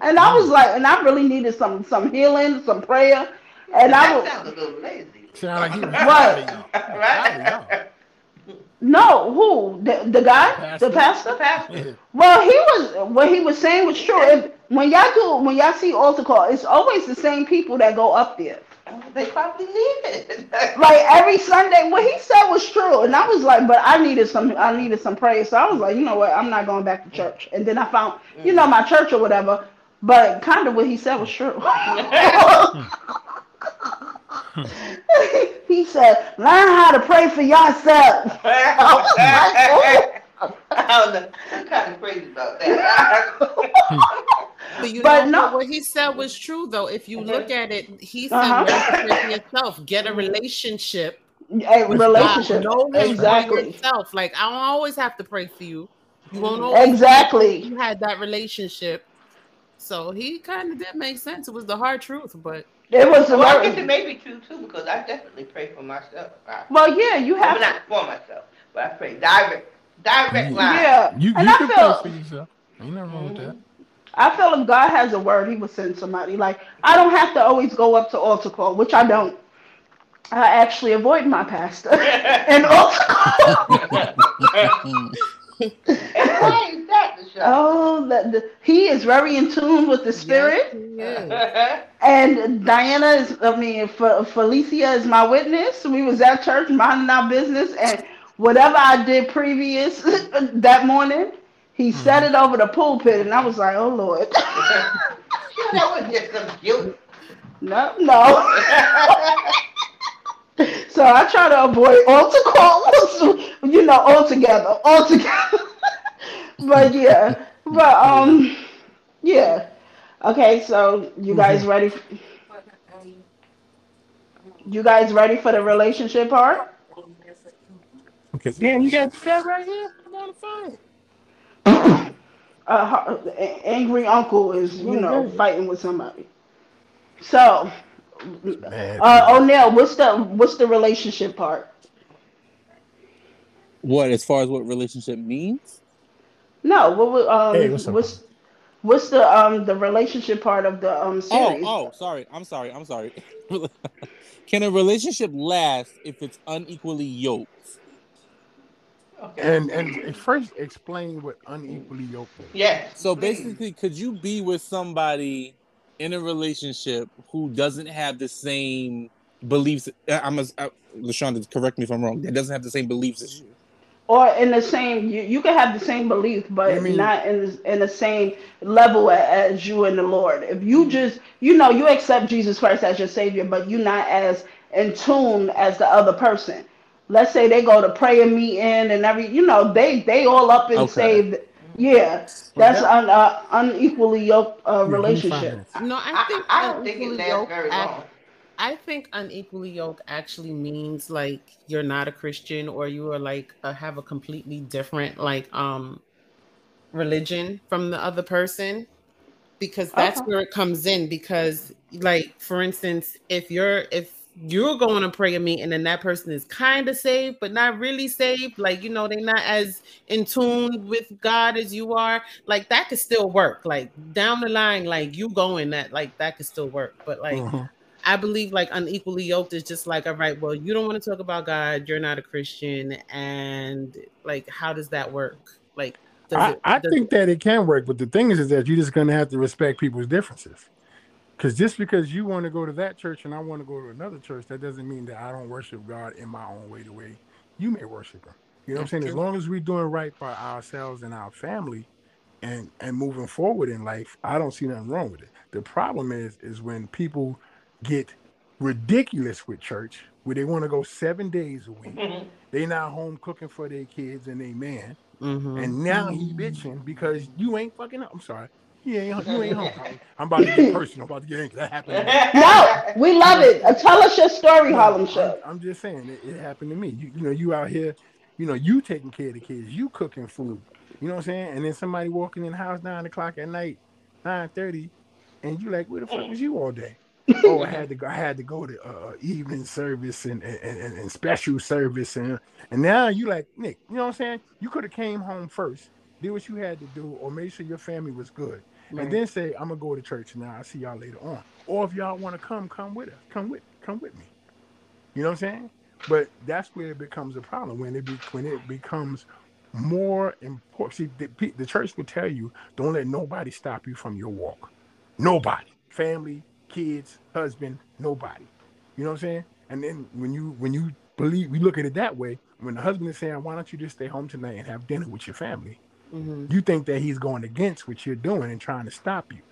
And I was like, and I really needed some some healing, some prayer. And I was sounds a little lazy. Sound like he was Right. y'all. Right? Proud no, who the the guy, the Pastor. pastor. The pastor. Well, he was what he was saying was true. If when y'all do when y'all see altar call, it's always the same people that go up there. They probably need it. Like every Sunday, what he said was true, and I was like, but I needed some, I needed some praise, so I was like, you know what, I'm not going back to church. And then I found, you know, my church or whatever, but kind of what he said was true. he said, learn how to pray for yourself. I like, oh. I don't know. I'm kind of crazy about that. But you But know no- what he said was true though. If you look at it, he said Uh-huh. learn to pray for yourself. Get a relationship A with relationship. God. Know for Exactly. yourself. Like I don't always have to pray for you. You won't always Exactly. you had that relationship. So he kind of did make sense. It was the hard truth, but It was a well, I guess it may be true too because I definitely pray for myself. I, well, yeah, you I'm have, not for myself, but I pray direct, direct line. yeah. You, you and I can feel, pray for yourself. Ain't nothing wrong with that. I feel if God has a word, He will send somebody. Like I don't have to always go up to altar call, which I don't. I actually avoid my pastor and altar call. And why is that, Michelle? oh, the, the, he is very in tune with the spirit. Yes, he is. And Diana is, I mean, Fe- Felicia is my witness. We was at church minding our business, and whatever I did previous that morning, he said it over the pulpit, and I was like, oh Lord, that was just some guilt. no, no. So I try to avoid altar calls, you know, altogether, altogether. but yeah, but um, yeah. Okay, so you guys ready? For, You guys ready for the relationship part? Okay. Damn, you got that right here? I'm on the phone. Uh, a- angry uncle is, you know, Okay. fighting with somebody. So, Man, uh, O'Neill, what's the what's the relationship part? What as far as what relationship means? No, what would, um, Hey, what's up, what's what's the um the relationship part of the um series? Oh, oh, sorry. I'm sorry. I'm sorry. Can a relationship last if it's unequally yoked? Okay. and and first explain what unequally yoked is. Yes. So please. basically, could you be with somebody in a relationship who doesn't have the same beliefs? uh, I'm a, uh, Lashaunda, correct me if I'm wrong. That doesn't have the same beliefs as you. Or in the same, you, you can have the same belief, but I mean- not in the, in the same level as you and the Lord. If you just, you know, you accept Jesus Christ as your Savior, but you're not as in tune as the other person. Let's say they go to prayer meeting and every, you know, they they all up and Okay. saved. Yeah, that's that- an uh, unequally yoked uh, Yeah, let me relationship. No, I I, think I don't think it unequally lasts yoked very act- long. I think unequally yoked actually means like you're not a Christian or you are like uh, have a completely different like um religion from the other person because that's Okay. where it comes in because like for instance if you're if you're going to pray a meeting and then that person is kind of saved but not really saved like you know they're not as in tune with god as you are like that could still work like down the line like you going that like that could still work but like Mhm. I believe like unequally yoked is just like, all right, well, you don't want to talk about God, you're not a Christian, and like, how does that work? Like, does I, it? I think that it can work, but the thing is, is that you're just going to have to respect people's differences. Because just because you want to go to that church and I want to go to another church, that doesn't mean that I don't worship God in my own way, the way you may worship Him. You know what I'm saying? As long as we're doing right by ourselves and our family, and and moving forward in life, I don't see nothing wrong with it. The problem is, is when people get ridiculous with church, where they want to go seven days a week. They not home cooking for their kids and they man. Mhm. And now he bitching because you ain't fucking up. I'm sorry. He ain't you ain't home. I'm, I'm about to get personal. I'm about to get angry. that happened. to me. No, we love it. Uh, tell us your story, No, Harlem I'm, Show. I'm just saying it, it happened to me. You, you know, you out here, you know, you taking care of the kids, you cooking food. You know what I'm saying? And then somebody walking in the house nine o'clock at night, nine thirty, and you like, where the fuck was you all day? oh, I had to go. I had to go to uh, evening service and, and, and, and special service, and and now you like Nick. You know what I'm saying? You could have came home first, did what you had to do, or made sure your family was good, Right. and then say, "I'm gonna go to church now. I'll see y'all later on." Or if y'all want to come, come with us. Come with, come with me. You know what I'm saying? But that's where it becomes a problem when it be when it becomes more important. See, the, the church will tell you, don't let nobody stop you from your walk. Nobody, family, kids, husband, nobody. You know what I'm saying? And then when you when you believe, we look at it that way. When the husband is saying, "Why don't you just stay home tonight and have dinner with your family?" Mhm. You think that he's going against what you're doing and trying to stop you.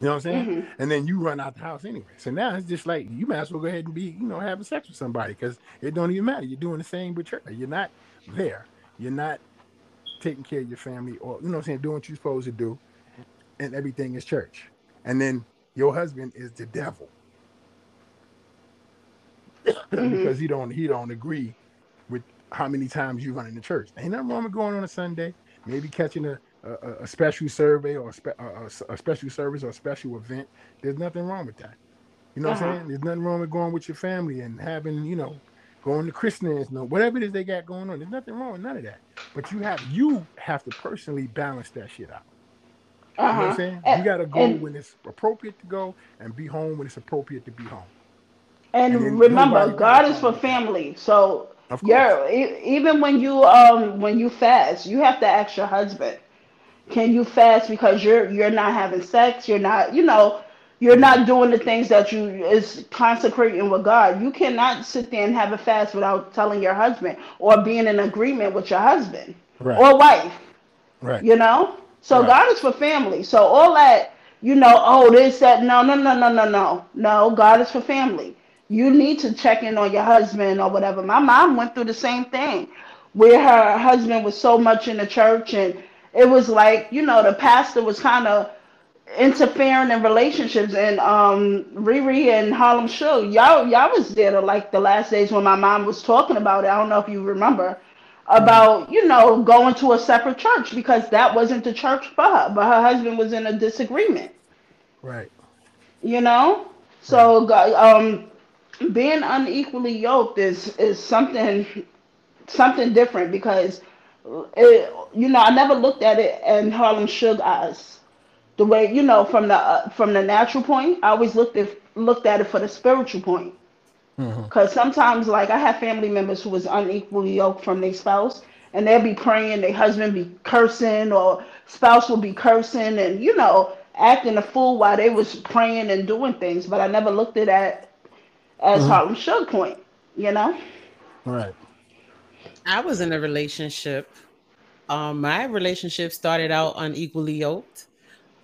You know what I'm saying? Mhm. And then you run out the house anyway. So now it's just like you might as well go ahead and be, you know, having sex with somebody because it don't even matter. You're doing the same with church. You're not there. You're not taking care of your family or you know what I'm saying, doing what you're supposed to do, and everything is church. And then your husband is the devil. because he don't he don't agree with how many times you run in the church. Ain't nothing wrong with going on a Sunday, maybe catching a a, a- special survey or a, spe- a, a- special service or a special event. There's nothing wrong with that. You know what Uh-huh. I'm saying? There's nothing wrong with going with your family and having, you know, going to Christmas, no, whatever it is they got going on. There's nothing wrong with none of that. But you have you have to personally balance that shit out. You know what Uh-huh. I'm saying? And- You gotta go and- when it's appropriate to go and be home when it's appropriate to be home. And, And remember, God is for family. So Of course. yeah, e- even when you um when you fast, you have to ask your husband, can you fast because you're you're not having sex, you're not, you know, you're not doing the things that you is consecrating with God. You cannot sit there and have a fast without telling your husband or being in agreement with your husband Right. or wife Right. you know so Right. god is for family so all that you know oh this that no no no no no no no god is for family you need to check in on your husband or whatever. My mom went through the same thing where her husband was so much in the church and it was like you know the pastor was kind of interfering in relationships and um Riri and Harlem Show y'all y'all was there to like the last days when my mom was talking about it. I don't know if you remember about you know going to a separate church because that wasn't the church for her but her husband was in a disagreement. Right. you know? So um being unequally yoked is is something something different because it, you know I never looked at it in Harlem Suge eyes the way you know from the uh, from the natural point I always looked at looked at it for the spiritual point because sometimes, like, I have family members who was unequally yoked from their spouse, and they'll be praying, their husband be cursing, or spouse will be cursing, and you know, acting a fool while they was praying and doing things. But I never looked at that as Mhm. Harlem Shug point, you know. Right. I was in a relationship. Um, my relationship started out unequally yoked.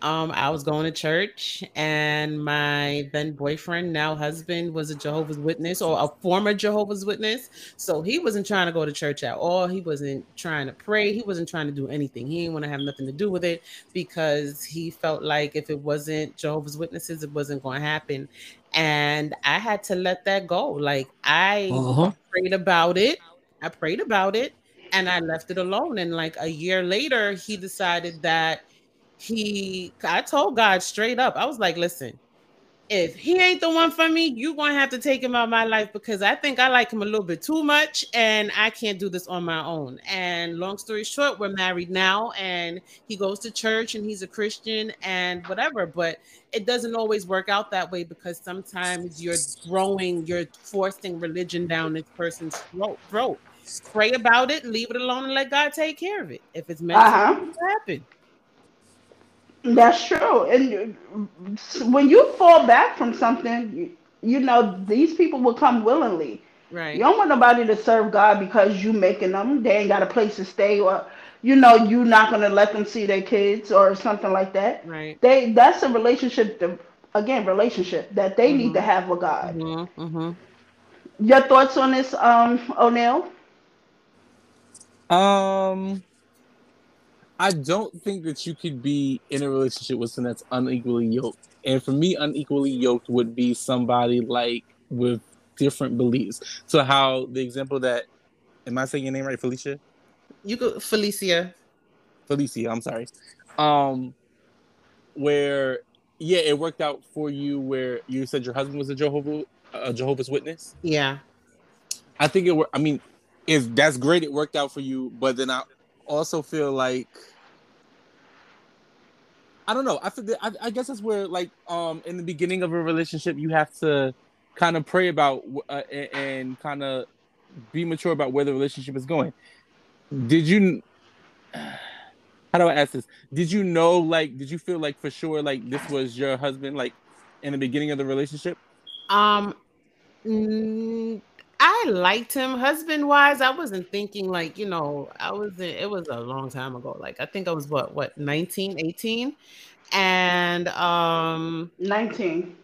Um, I was going to church, and my then boyfriend, now husband, was a Jehovah's Witness or a former Jehovah's Witness. So he wasn't trying to go to church at all. He wasn't trying to pray. He wasn't trying to do anything. He didn't want to have nothing to do with it because he felt like if it wasn't Jehovah's Witnesses, it wasn't going to happen. And I had to let that go. Like I Mhm. prayed about it. I prayed about it and I left it alone. And like a year later, he decided that he, I told God straight up, I was like, listen, if he ain't the one for me, you're gonna have to take him out of my life because I think I like him a little bit too much and I can't do this on my own. And long story short, we're married now and he goes to church and he's a Christian and whatever, but it doesn't always work out that way because sometimes you're throwing, you're forcing religion down this person's throat. throat. Pray about it, leave it alone, and let God take care of it. If it's meant Uh-huh. to happen. That's true. And when you fall back from something, you, you know these people will come willingly. Right. You don't want nobody to serve God because you making them. They ain't got a place to stay, or you know you're not gonna let them see their kids or something like that. Right. They that's a relationship. To, again, relationship that they need Mhm. to have with God. Mm-hmm, mm-hmm. Your thoughts on this, um, O'Neill? Um, I don't think that you could be in a relationship with someone that's unequally yoked. And for me, unequally yoked would be somebody like with different beliefs. So how the example that am I saying your name right, Felicia? You go, Felicia. Felicia, I'm sorry. Um, where yeah, it worked out for you where you said your husband was a Jehovah a Jehovah's Witness. Yeah. I think it. wor- I mean, is that's great. It worked out for you, but then I also feel like I don't know. I feel I, I guess that's where like um in the beginning of a relationship you have to kind of pray about uh, and, and kind of be mature about where the relationship is going. did you? How do I ask this? Did you know, like, did you feel like for sure, like this was your husband, like, in the beginning of the relationship? Um, mm, I liked him husband wise. I wasn't thinking like, you know, I was it was a long time ago. Like I think I was what, what, 19, 18? And um 19.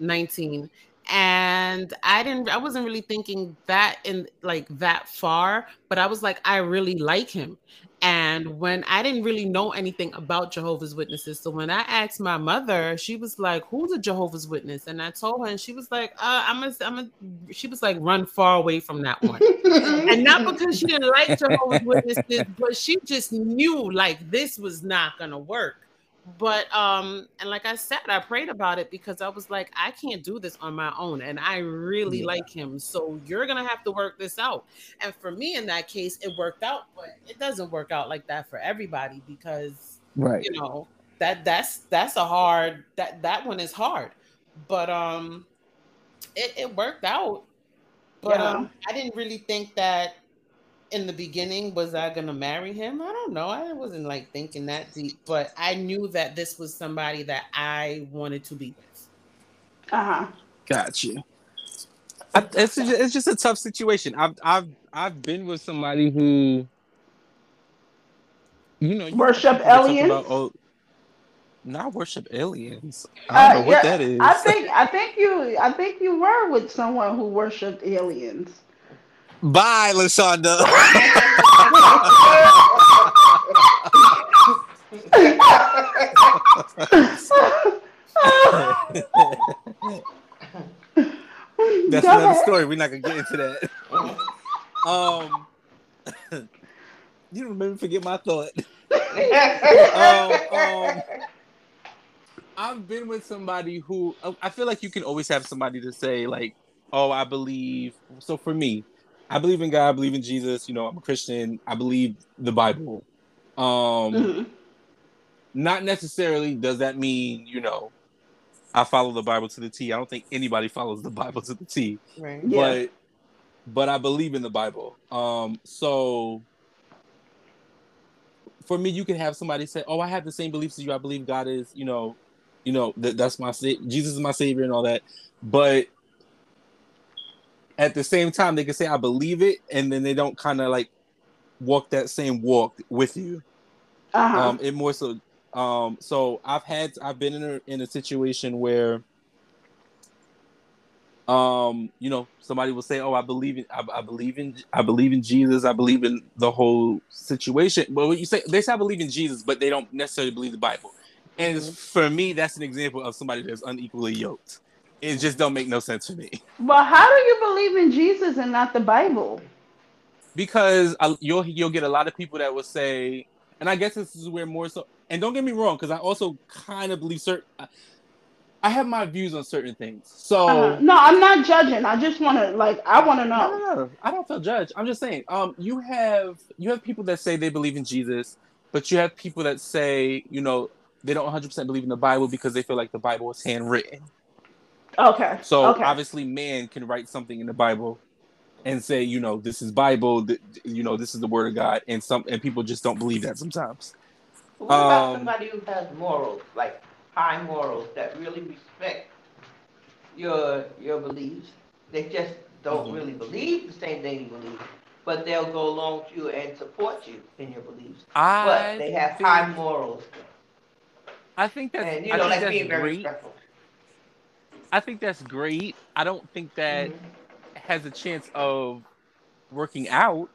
19 and i didn't i wasn't really thinking that in like that far but i was like i really like him and when i didn't really know anything about jehovah's witnesses so when i asked my mother she was like who's a jehovah's witness? And i told her and she was like uh, i'm a i'm a she was like run far away from that one. And not because she didn't like jehovah's witnesses but she just knew like this was not gonna work but um and like i said i prayed about it because i was like i can't do this on my own and i really Yeah. like him so you're gonna have to work this out and for me in that case it worked out but it doesn't work out like that for everybody because Right. you know that that's that's a hard that that one is hard but um it, it worked out but Yeah. um i didn't really think that in the beginning was i gonna marry him i don't know i wasn't like thinking that deep but i knew that this was somebody that i wanted to be with Uh-huh. Got you. I, it's just, it's just a tough situation. I've I've I've been with somebody who, you know, you Worship aliens? About, oh, not worship aliens. I don't Uh, know what yeah, that is. I think I think you I think you were with someone who worshipped aliens. Bye, Lashaunda. That's Go another ahead. story. We're not gonna get into that. Um, you don't me forget my thought. um, I've been with somebody who I feel like you can always have somebody to say like, "Oh, I believe." So for me, I believe in God. I believe in Jesus. You know, I'm a Christian. I believe the Bible. Um, Mhm. not necessarily does that mean you know I follow the Bible to the T. I don't think anybody follows the Bible to the T. right Yeah. But but I believe in the Bible. Um so for me you can have somebody say, "Oh, I have the same beliefs as you. I believe God is, you know, you know, that that's my sa- Jesus is my savior and all that." But at the same time they can say I believe it and then they don't kind of like walk that same walk with you. Uh-huh. Um, it more so. Um, so I've had I've been in a in a situation where, um, you know, somebody will say, "Oh, I believe in I, I believe in I believe in Jesus. I believe in the whole situation." But when you say they say I believe in Jesus, but they don't necessarily believe the Bible, and it's- for me, that's an example of somebody that's unequally yoked. It just don't make no sense to me well, how do you believe in Jesus and not the Bible? because I, you'll you'll get a lot of people that will say, and I guess this is where more so. And don't get me wrong, because I also kind of believe certain. I, I have my views on certain things. So Uh-huh. No, I'm not judging. I just want to like I want to no, know. no, no, I don't feel judged. I'm just saying. Um, you have you have people that say they believe in Jesus, but you have people that say you know they don't 100 percent believe in the Bible because they feel like the Bible is handwritten. Okay. So okay. obviously, man can write something in the Bible and say, you know, this is Bible, th- you know, this is the word of God, and some and people just don't believe that sometimes. What about Um, somebody who has morals, like high morals, that really respect your your beliefs? They just don't Mhm. really believe the same thing you believe, but they'll go along with you and support you in your beliefs. I But they have high morals, I think that's and you I know, think like that's being very great. respectful. I think that's great. I don't think that Mhm. has a chance of working out,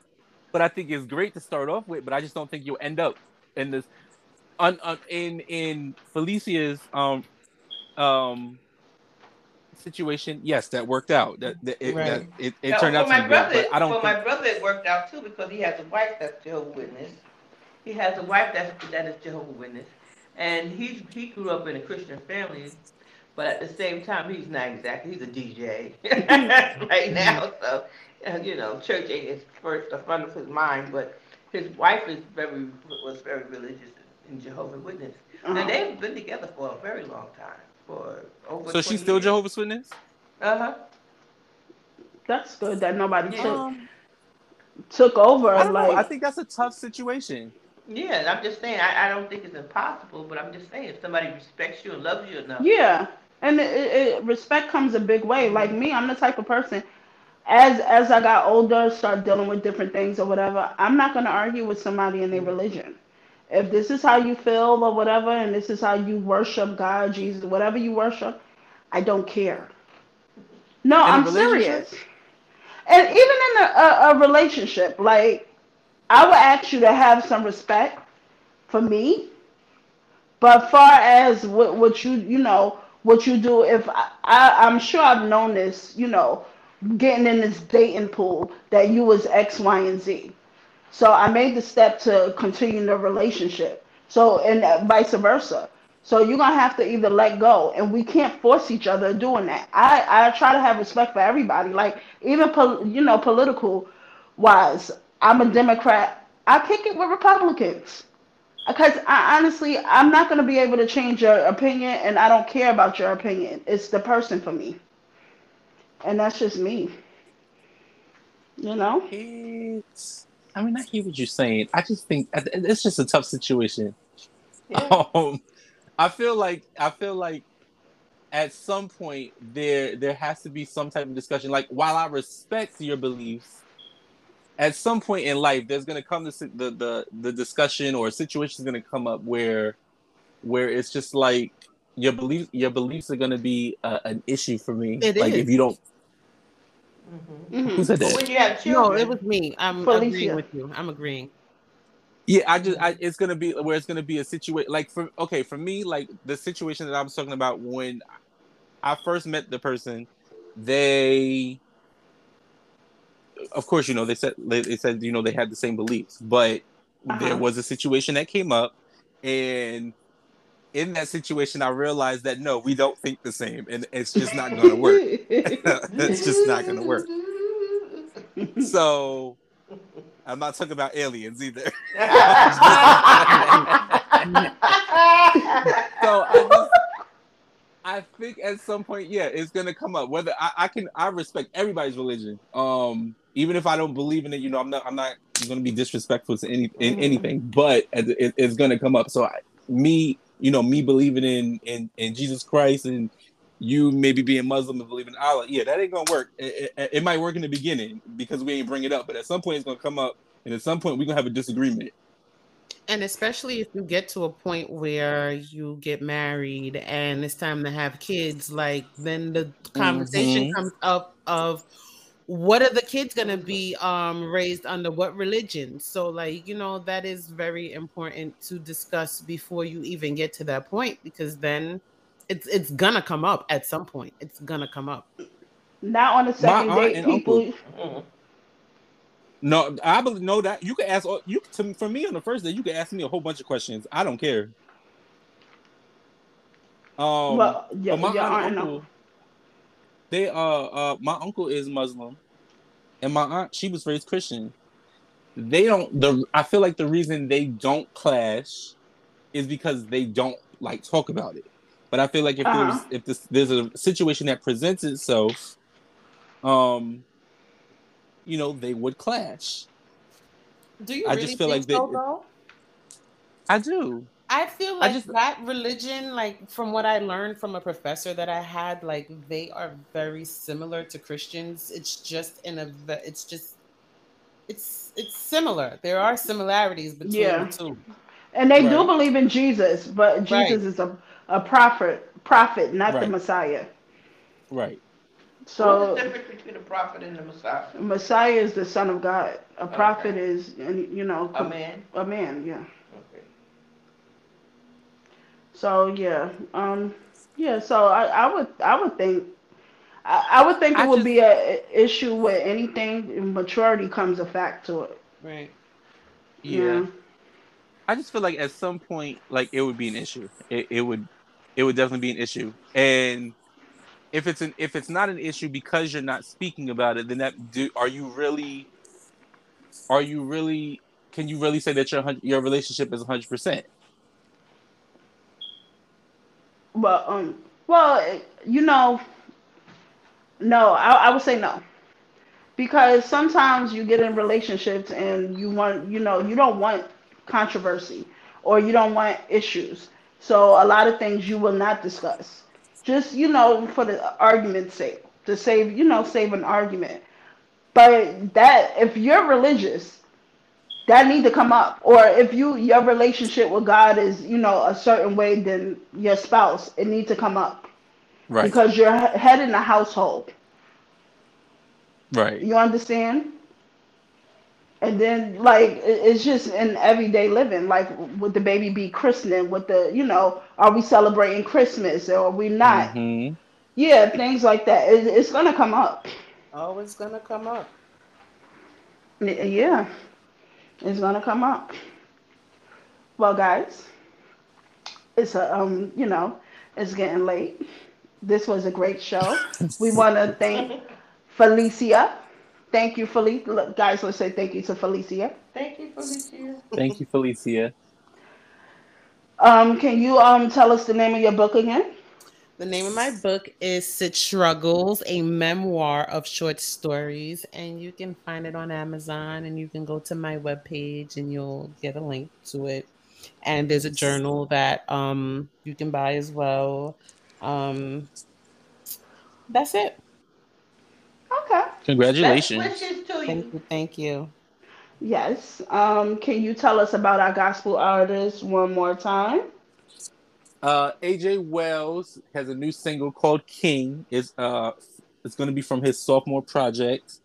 but I think it's great to start off with. But I just don't think you'll end up in this. Un, un, in in Felicia's um um situation, yes, that worked out. That, that it, Right. that it, it Now, turned out to be brother, good. But I don't for think my brother, it worked out too because he has a wife that's Jehovah's Witness. He has a wife that's that is Jehovah's Witness, and he's he grew up in a Christian family, but at the same time he's not exactly he's a DJ right now. So uh, you know, church ain't his first the front of his mind, but his wife is very was very religious in Jehovah's Witness, Uh-huh. and they've been together for a very long time, for over. so. She's still Jehovah's Witness. Uh huh. That's good that nobody Yeah. took. Um, took over. I don't like know. I think that's a tough situation. Yeah, I'm just saying, I, I don't think it's impossible, but I'm just saying, if somebody respects you and loves you enough. Yeah, and it, it, respect comes a big way. Like me, I'm the type of person. As as I got older, start dealing with different things or whatever. I'm not gonna argue with somebody in their mm-hmm. religion. If this is how you feel or whatever, and this is how you worship God, Jesus, whatever you worship, I don't care. No, In I'm serious. And even in a, a, a relationship, like I would ask you to have some respect for me but far as what, what you you know what you do, if I, I I'm sure I've known this, you know, getting in this dating pool that you was X, Y, and Z. So I made the step to continue the relationship. So and uh, vice versa. So you're gonna have to either let go, and we can't force each other doing that. I I try to have respect for everybody, like even pol- you know political wise. I'm a Democrat. I kick it with Republicans because I honestly I'm not gonna be able to change your opinion, and I don't care about your opinion. It's the person for me, and that's just me. You know. It's. I mean, I hear what you're saying. I just think it's just a tough situation. Yeah. Um, I feel like I feel like at some point there there has to be some type of discussion. Like while I respect your beliefs, at some point in life there's gonna come this, the the the discussion or a situation is gonna come up where where it's just like your belief your beliefs are gonna be uh, an issue for me. It like is. if you don't, Mhm. who Mhm. said that? when you have No, it was me. I'm Felicia. agreeing with you. I'm agreeing. Yeah, I just I, it's gonna be where it's gonna be a situation like for okay for me like the situation that I was talking about when I first met the person, they of course you know they said they, said you know they had the same beliefs, but there Uh-huh. was a situation that came up, and in that situation I realized that no, we don't think the same, and it's just not gonna work. it's just not gonna work. So I'm not talking about aliens either. so I just, I think at some point, yeah, it's gonna come up. Whether I, I can, I respect everybody's religion. Um, even if I don't believe in it, you know, I'm not, I'm not gonna be disrespectful to any in Mhm. anything. But it, it- it's gonna come up. So I, me, you know, me believing in in in Jesus Christ and you maybe being Muslim and believing in Allah, yeah, that ain't gonna work. It, it, it might work in the beginning because we ain't bring it up, but at some point it's gonna come up, and at some point we're gonna have a disagreement. And especially if you get to a point where you get married and it's time to have kids, like then the conversation Mhm. comes up of what are the kids going to be um raised under what religion so like you know that is very important to discuss before you even get to that point because then it's it's gonna come up at some point it's gonna come up Not on the second aunt date, people. uncle-. No, I believe know that you can ask you to for me on the first day. You can ask me a whole bunch of questions. I don't care. Um, well, yeah, but my your aunt aunt and and uncle, uncle. They uh uh my uncle is Muslim, and my aunt she was raised Christian. They don't the I feel like the reason they don't clash is because they don't like talk about it. But I feel like if Uh-huh. there's if this, there's a situation that presents itself, um, you know, they would clash. do you I really just feel think like they- so though I do. I feel I like just- that religion, like from what I learned from a professor that I had, like they are very similar to Christians. It's just in a, ve- it's just, it's it's similar. There are similarities between Yeah. the two. And they do believe in Jesus, but Right. Jesus is a, a prophet, prophet, not the Messiah. Right. What's So the difference between a prophet and a Messiah? Messiah is the son of God. A Okay. prophet is, and you know, A man? a man. Yeah. Okay. So yeah, um, yeah. So I, I would, I would think, I, I would think it I would just- be a a issue with anything. Maturity comes a fact to it. Right. Yeah. I just feel like at some point, like it would be an issue. It, it would, it would definitely be an issue. And if it's an if it's not an issue because you're not speaking about it, then that do are you really, are you really? Can you really say that your your relationship is hundred percent? But um, well, you know, no, I, I would say no, because sometimes you get in relationships and you want you know you don't want controversy or you don't want issues. So a lot of things you will not discuss. Just you know for the argument's sake to save you know save an argument. But that if you're religious that need to come up. Or if you your relationship with god is you know a certain way than your spouse it needs to come up. Right. because you're he- head in the household. Right. you understand? And then like it's just in everyday living. Like with the baby be christening? With the you know are we celebrating christmas or are we not? Hmm yeah things like that. It, it's gonna come up. Oh, it's gonna come up. Yeah it's gonna come up. Well guys it's a um you know it's getting late. This was a great show. We want to thank felicia. Thank you felicia Look, guys let's say thank you to felicia. Thank you, Felicia. Thank you, Felicia. um can you um tell us the name of your book again The name of my book is Sit Struggles, a memoir of short stories, and you can find it on Amazon and you can go to my webpage and you'll get a link to it. And there's a journal that um you can buy as well. Um that's it. okay Congratulations. Best wishes to Thank you. you, thank you. yes um can you tell us about our gospel artist one more time Uh, AJ Wells has a new single called King. It's uh, it's going to be from his sophomore project,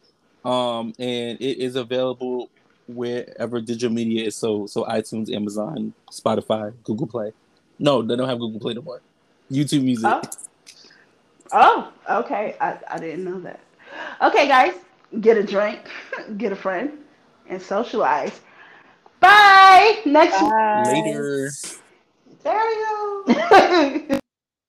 um, and it is available wherever digital media is sold. So iTunes, Amazon, Spotify, Google Play. No, they don't have Google Play no more. YouTube Music. Oh. Oh, okay. I, I didn't know that. Okay, guys, get a drink, get a friend, and socialize. Bye. Next. Later. Stereo. Bye.